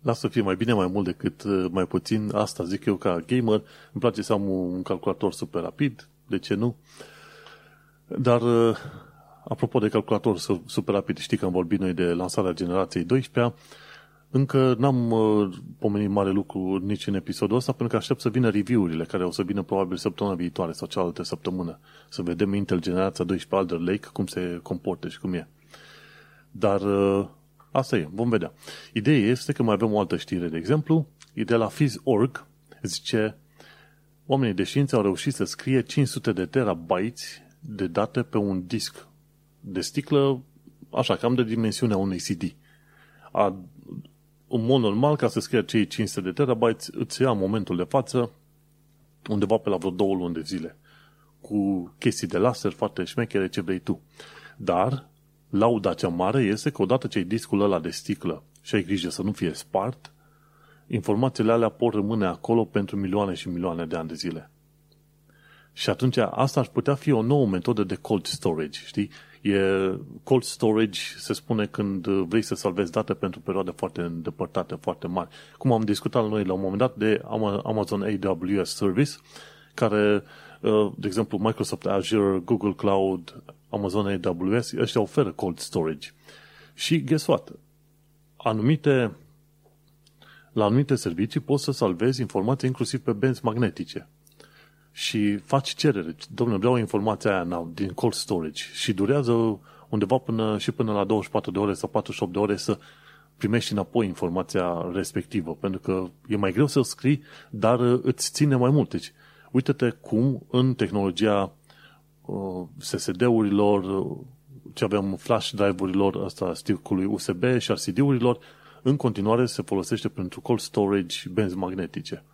Lasă să fie mai bine mai mult decât uh, mai puțin. Asta zic eu ca gamer. Îmi place să am un calculator super rapid. De ce nu? Dar Apropo de calculator super rapid, știi că am vorbit noi de lansarea generației 12 încă n-am uh, pomenit mare lucru nici în episodul ăsta, pentru că aștept să vină review-urile, care o să vină probabil săptămâna viitoare sau cealaltă săptămână. Să vedem Intel generația 12 Alder Lake, cum se comportă și cum e. Dar uh, asta e, vom vedea. Ideea este că mai avem o altă știre, de exemplu, e de la Fiz.org, zice oamenii de știință au reușit să scrie 500 de terabytes de date pe un disc de sticlă, așa, cam de dimensiunea unei CD. A, în mod normal, ca să scrie cei 500 de terabytes, îți ia momentul de față undeva pe la vreo două luni de zile. Cu chestii de laser foarte șmechere, ce vrei tu. Dar, lauda cea mare este că odată ce ai discul ăla de sticlă și ai grijă să nu fie spart, informațiile alea pot rămâne acolo pentru milioane și milioane de ani de zile. Și atunci asta ar putea fi o nouă metodă de cold storage, știi? E cold storage, se spune când vrei să salvezi date pentru perioade foarte îndepărtate, foarte mari. Cum am discutat noi la un moment dat de Amazon AWS Service, care, uh, de exemplu, Microsoft Azure, Google Cloud, Amazon AWS, ăștia oferă cold storage. Și guess what? Anumite, la anumite servicii poți să salvezi informații inclusiv pe benzi magnetice și faci cerere. Domnule, vreau informația aia now, din cold storage și durează undeva până, și până la 24 de ore sau 48 de ore să primești înapoi informația respectivă, pentru că e mai greu să scrii, dar îți ține mai mult. Deci, uite-te cum în tehnologia uh, SSD-urilor, ce avem flash drive-urilor, asta sticului USB și RCD-urilor, în continuare se folosește pentru cold storage benzi magnetice.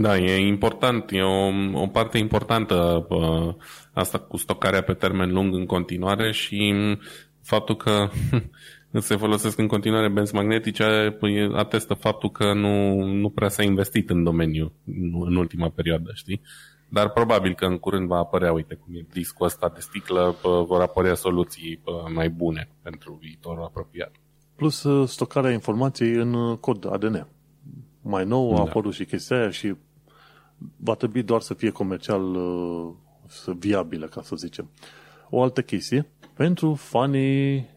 Da, e important, e o, o parte importantă uh, asta cu stocarea pe termen lung în continuare și faptul că se folosesc în continuare benzi magnetice atestă faptul că nu, nu prea s-a investit în domeniu în ultima perioadă, știi? Dar probabil că în curând va apărea, uite cum e discul ăsta de sticlă, vor apărea soluții mai bune pentru viitorul apropiat. Plus uh, stocarea informației în uh, cod ADN. Mai nou a da. apărut și chestia aia și va trebui doar să fie comercial uh, să viabilă, ca să zicem. O altă chestie, pentru fanii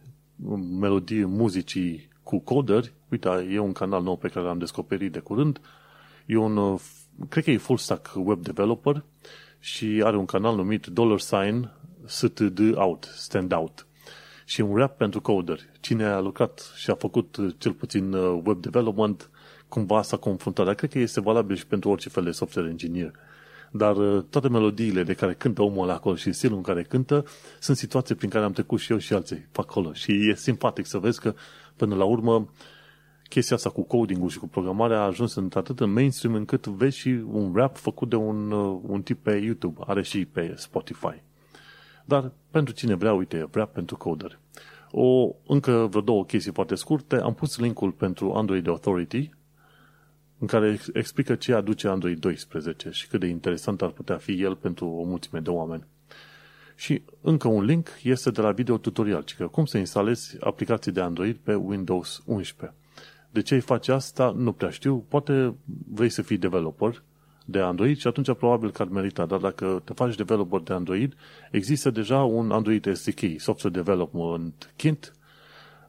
melodii, muzicii cu coderi, uite, e un canal nou pe care l-am descoperit de curând, e un, cred că e full stack web developer și are un canal numit dollar sign std out, stand out. Și un rap pentru coderi. Cine a lucrat și a făcut cel puțin uh, web development, cumva s-a confruntat. Dar cred că este valabil și pentru orice fel de software engineer. Dar uh, toate melodiile de care cântă omul ăla acolo și stilul în care cântă sunt situații prin care am trecut și eu și alții pe acolo. Și e simpatic să vezi că până la urmă chestia asta cu coding și cu programarea a ajuns în atât în mainstream încât vezi și un rap făcut de un, uh, un tip pe YouTube. Are și pe Spotify. Dar pentru cine vrea, uite, rap pentru coder. O, încă vreo două chestii foarte scurte. Am pus linkul pentru Android Authority, în care explică ce aduce Android 12 și cât de interesant ar putea fi el pentru o mulțime de oameni. Și încă un link este de la video tutorial, ci că cum să instalezi aplicații de Android pe Windows 11. De ce îi faci asta? Nu prea știu. Poate vrei să fii developer de Android și atunci probabil că ar merita. Dar dacă te faci developer de Android, există deja un Android SDK, Software Development Kit,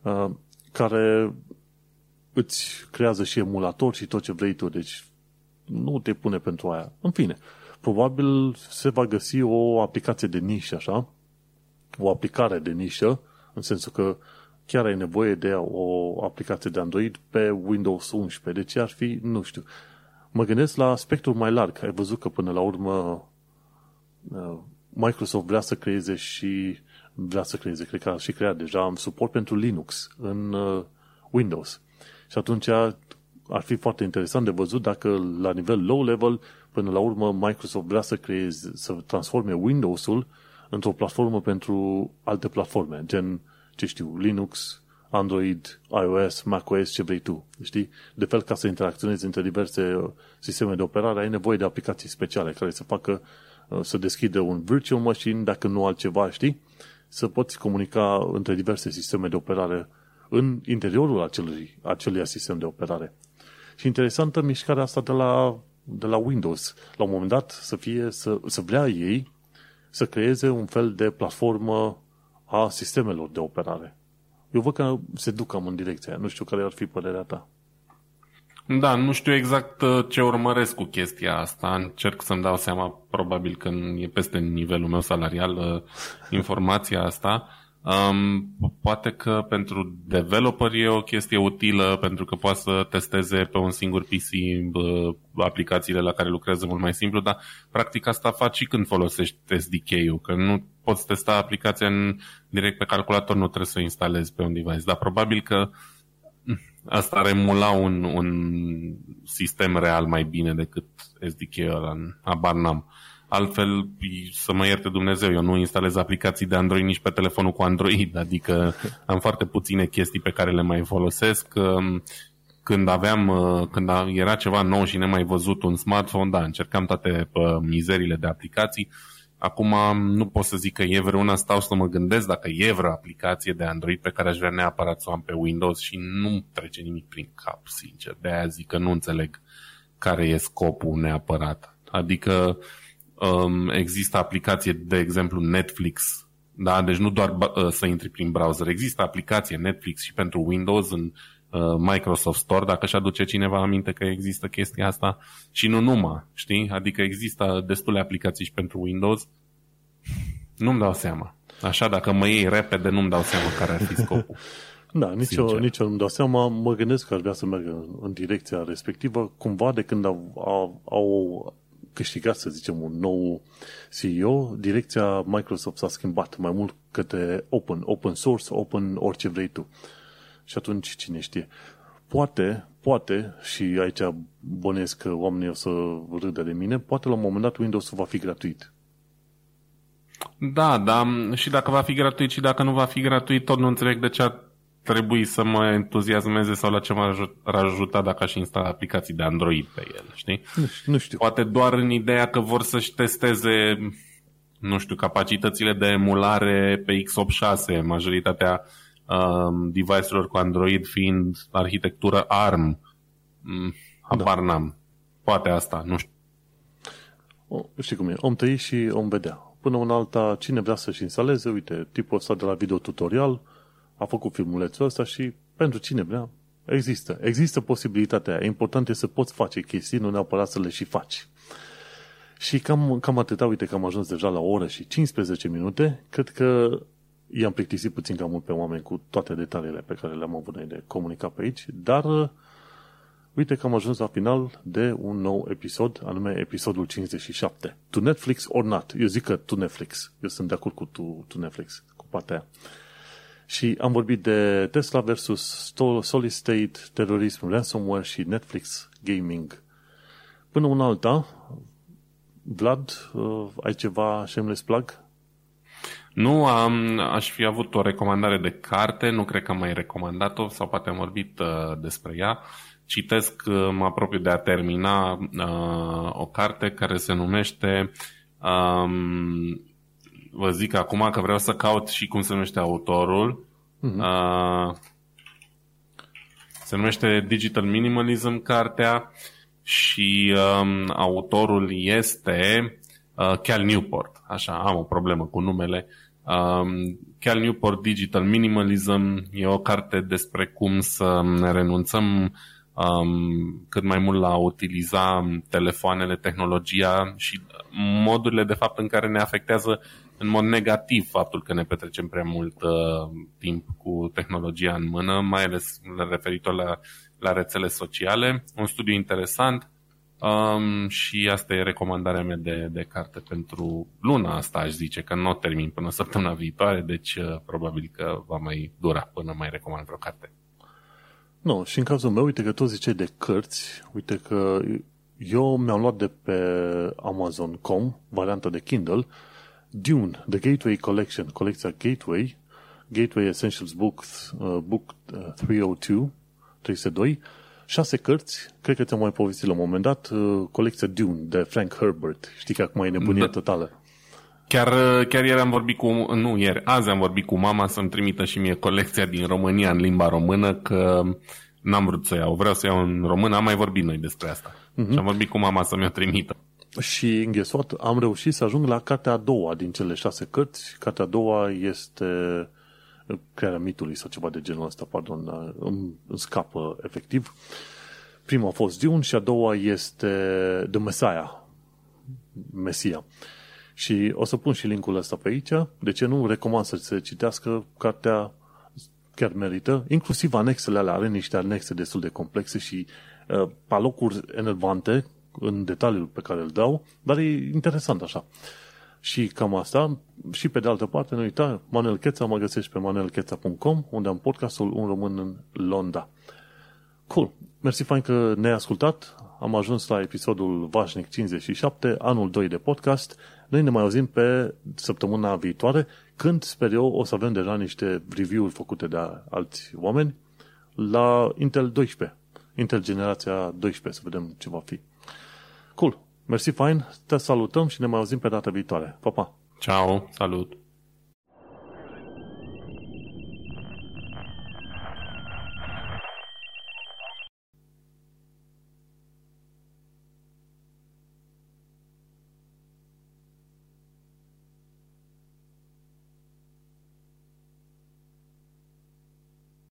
uh, care îți creează și emulator și tot ce vrei tu, deci nu te pune pentru aia. În fine, probabil se va găsi o aplicație de nișă, așa, o aplicare de nișă, în sensul că chiar ai nevoie de o aplicație de Android pe Windows 11. De ce ar fi? Nu știu. Mă gândesc la spectrul mai larg. Ai văzut că până la urmă uh, Microsoft vrea să creeze și vrea să creeze, cred că a și creat deja am suport pentru Linux în uh, Windows. Și atunci ar fi foarte interesant de văzut dacă la nivel low level, până la urmă, Microsoft vrea să creeze, să transforme Windows-ul într-o platformă pentru alte platforme, gen, ce știu, Linux, Android, iOS, macOS, ce vrei tu, știi? De fel, ca să interacționezi între diverse uh, sisteme de operare, ai nevoie de aplicații speciale care să facă, uh, să deschidă un virtual machine, dacă nu altceva, știi? Să poți comunica între diverse sisteme de operare în interiorul acelui, acelui sistem de operare. Și interesantă mișcarea asta de la, de la Windows. La un moment dat să, fie, să, să vrea ei să creeze un fel de platformă a sistemelor de operare. Eu văd că se duc cam în direcția aia. Nu știu care ar fi părerea ta. Da, nu știu exact uh, ce urmăresc cu chestia asta. Încerc să-mi dau seama, probabil că e peste nivelul meu salarial uh, informația asta. Um, poate că pentru developer e o chestie utilă pentru că poate să testeze pe un singur PC uh, aplicațiile la care lucrează mult mai simplu, dar practic asta faci și când folosești SDK-ul, că nu poți testa aplicația în, direct pe calculator, nu trebuie să o instalezi pe un device, dar probabil că mm, asta ar emula un, un sistem real mai bine decât SDK-ul ăla, abar n-am. Altfel, să mă ierte Dumnezeu, eu nu instalez aplicații de Android nici pe telefonul cu Android, adică am foarte puține chestii pe care le mai folosesc. Când aveam, când era ceva nou și nemai văzut un smartphone, da, încercam toate mizerile de aplicații. Acum nu pot să zic că e vreuna, stau să mă gândesc dacă e vreo aplicație de Android pe care aș vrea neapărat să o am pe Windows și nu trece nimic prin cap, sincer. De aia zic că nu înțeleg care e scopul neapărat. Adică uh, um, există aplicație, de exemplu, Netflix, da? deci nu doar uh, să intri prin browser, există aplicație Netflix și pentru Windows în uh, Microsoft Store, dacă și aduce cineva aminte că există chestia asta și nu numai, știi? Adică există destule aplicații și pentru Windows. Nu-mi dau seama. Așa, dacă mă iei repede, nu-mi dau seama care ar fi scopul. Da, nici eu, nici eu nu-mi dau seama. Mă gândesc că ar vrea să meargă în, în direcția respectivă. Cumva de când au, au, au câștigat, să zicem, un nou CEO, direcția Microsoft s-a schimbat mai mult către open, open source, open orice vrei tu. Și atunci, cine știe. poate, poate, și aici bănesc că oamenii o să râdă de mine, poate la un moment dat Windows va fi gratuit. Da, da, și dacă va fi gratuit și dacă nu va fi gratuit, tot nu înțeleg de ce ar trebui să mă entuziasmeze sau la ce m-ar ajuta dacă aș instala aplicații de Android pe el, știi? Nu, nu știu. Poate doar în ideea că vor să-și testeze, nu știu, capacitățile de emulare pe x86, majoritatea um, device-urilor cu Android fiind arhitectură ARM. Mm, habar da. n-am. Poate asta, nu știu. O, știi cum e, om tăi și om vedea. Până în alta, cine vrea să-și instaleze, uite, tipul ăsta de la video tutorial a făcut filmulețul ăsta și pentru cine vrea, există. Există posibilitatea aia. Important e să poți face chestii, nu neapărat să le și faci. Și cam, cam atâta, uite că am ajuns deja la o oră și 15 minute. Cred că i-am plictisit puțin cam mult pe oameni cu toate detaliile pe care le-am avut noi de comunicat pe aici, dar uh, uite că am ajuns la final de un nou episod, anume episodul 57. To Netflix or not? Eu zic că to Netflix. Eu sunt de acord cu to, to Netflix, cu partea aia. Și am vorbit de Tesla versus Solid State, terorism, ransomware și Netflix gaming. Până un alta, Vlad, uh, ai ceva shameless plug? Nu, am, aș fi avut o recomandare de carte, nu cred că am mai recomandat-o sau poate am vorbit uh, despre ea. Citesc, uh, mă apropiu de a termina uh, o carte care se numește um, vă zic acum că vreau să caut și cum se numește autorul. Uh-huh. Uh, se numește Digital Minimalism cartea și um, autorul este uh, Cal Newport. Așa, am o problemă cu numele. Um, Cal Newport Digital Minimalism e o carte despre cum să ne renunțăm um, cât mai mult la a utiliza telefoanele, tehnologia și modurile de fapt în care ne afectează în mod negativ faptul că ne petrecem prea mult uh, timp cu tehnologia în mână, mai ales referitor la, la rețele sociale. Un studiu interesant um, și asta e recomandarea mea de, de carte pentru luna asta, aș zice, că nu o termin până săptămâna viitoare, deci uh, probabil că va mai dura până mai recomand vreo carte. Nu, și în cazul meu, uite că tu ziceai de cărți, uite că eu mi-am luat de pe Amazon.com, varianta de Kindle, Dune, The Gateway Collection, colecția Gateway, Gateway Essentials Book, uh, Book uh, 302, 302, șase cărți, cred că ți-am mai povestit la un moment dat, uh, colecția Dune de Frank Herbert. Știi că acum e nebunie da. totală. Chiar, uh, chiar ieri am vorbit cu, nu ieri, azi am vorbit cu mama să-mi trimită și mie colecția din România în limba română, că n-am vrut să iau, vreau să iau în română, am mai vorbit noi despre asta. Uh-huh. Și am vorbit cu mama să mi-o trimită. Și înghesuat, am reușit să ajung la cartea a doua din cele șase cărți. Cartea a doua este crearea mitului sau ceva de genul ăsta, pardon, îmi, îmi scapă efectiv. Prima a fost Dune și a doua este The Messiah, Mesia. Și o să pun și linkul ăsta pe aici. De ce nu? Recomand să se citească cartea chiar merită. Inclusiv anexele alea, are niște anexe destul de complexe și uh, palocuri enervante în detaliul pe care îl dau, dar e interesant așa. Și cam asta. Și pe de altă parte, nu uita, Manuel Cheța mă găsești pe manuelcheța.com, unde am podcastul Un Român în Londra. Cool. Mersi fain că ne-ai ascultat. Am ajuns la episodul Vașnic 57, anul 2 de podcast. Noi ne mai auzim pe săptămâna viitoare, când, sper eu, o să avem deja niște review-uri făcute de alți oameni la Intel 12. Intel generația 12, să vedem ce va fi. Cool. Mersi fain, te salutăm și ne mai auzim pe data viitoare. Pa, pa! Ciao, salut!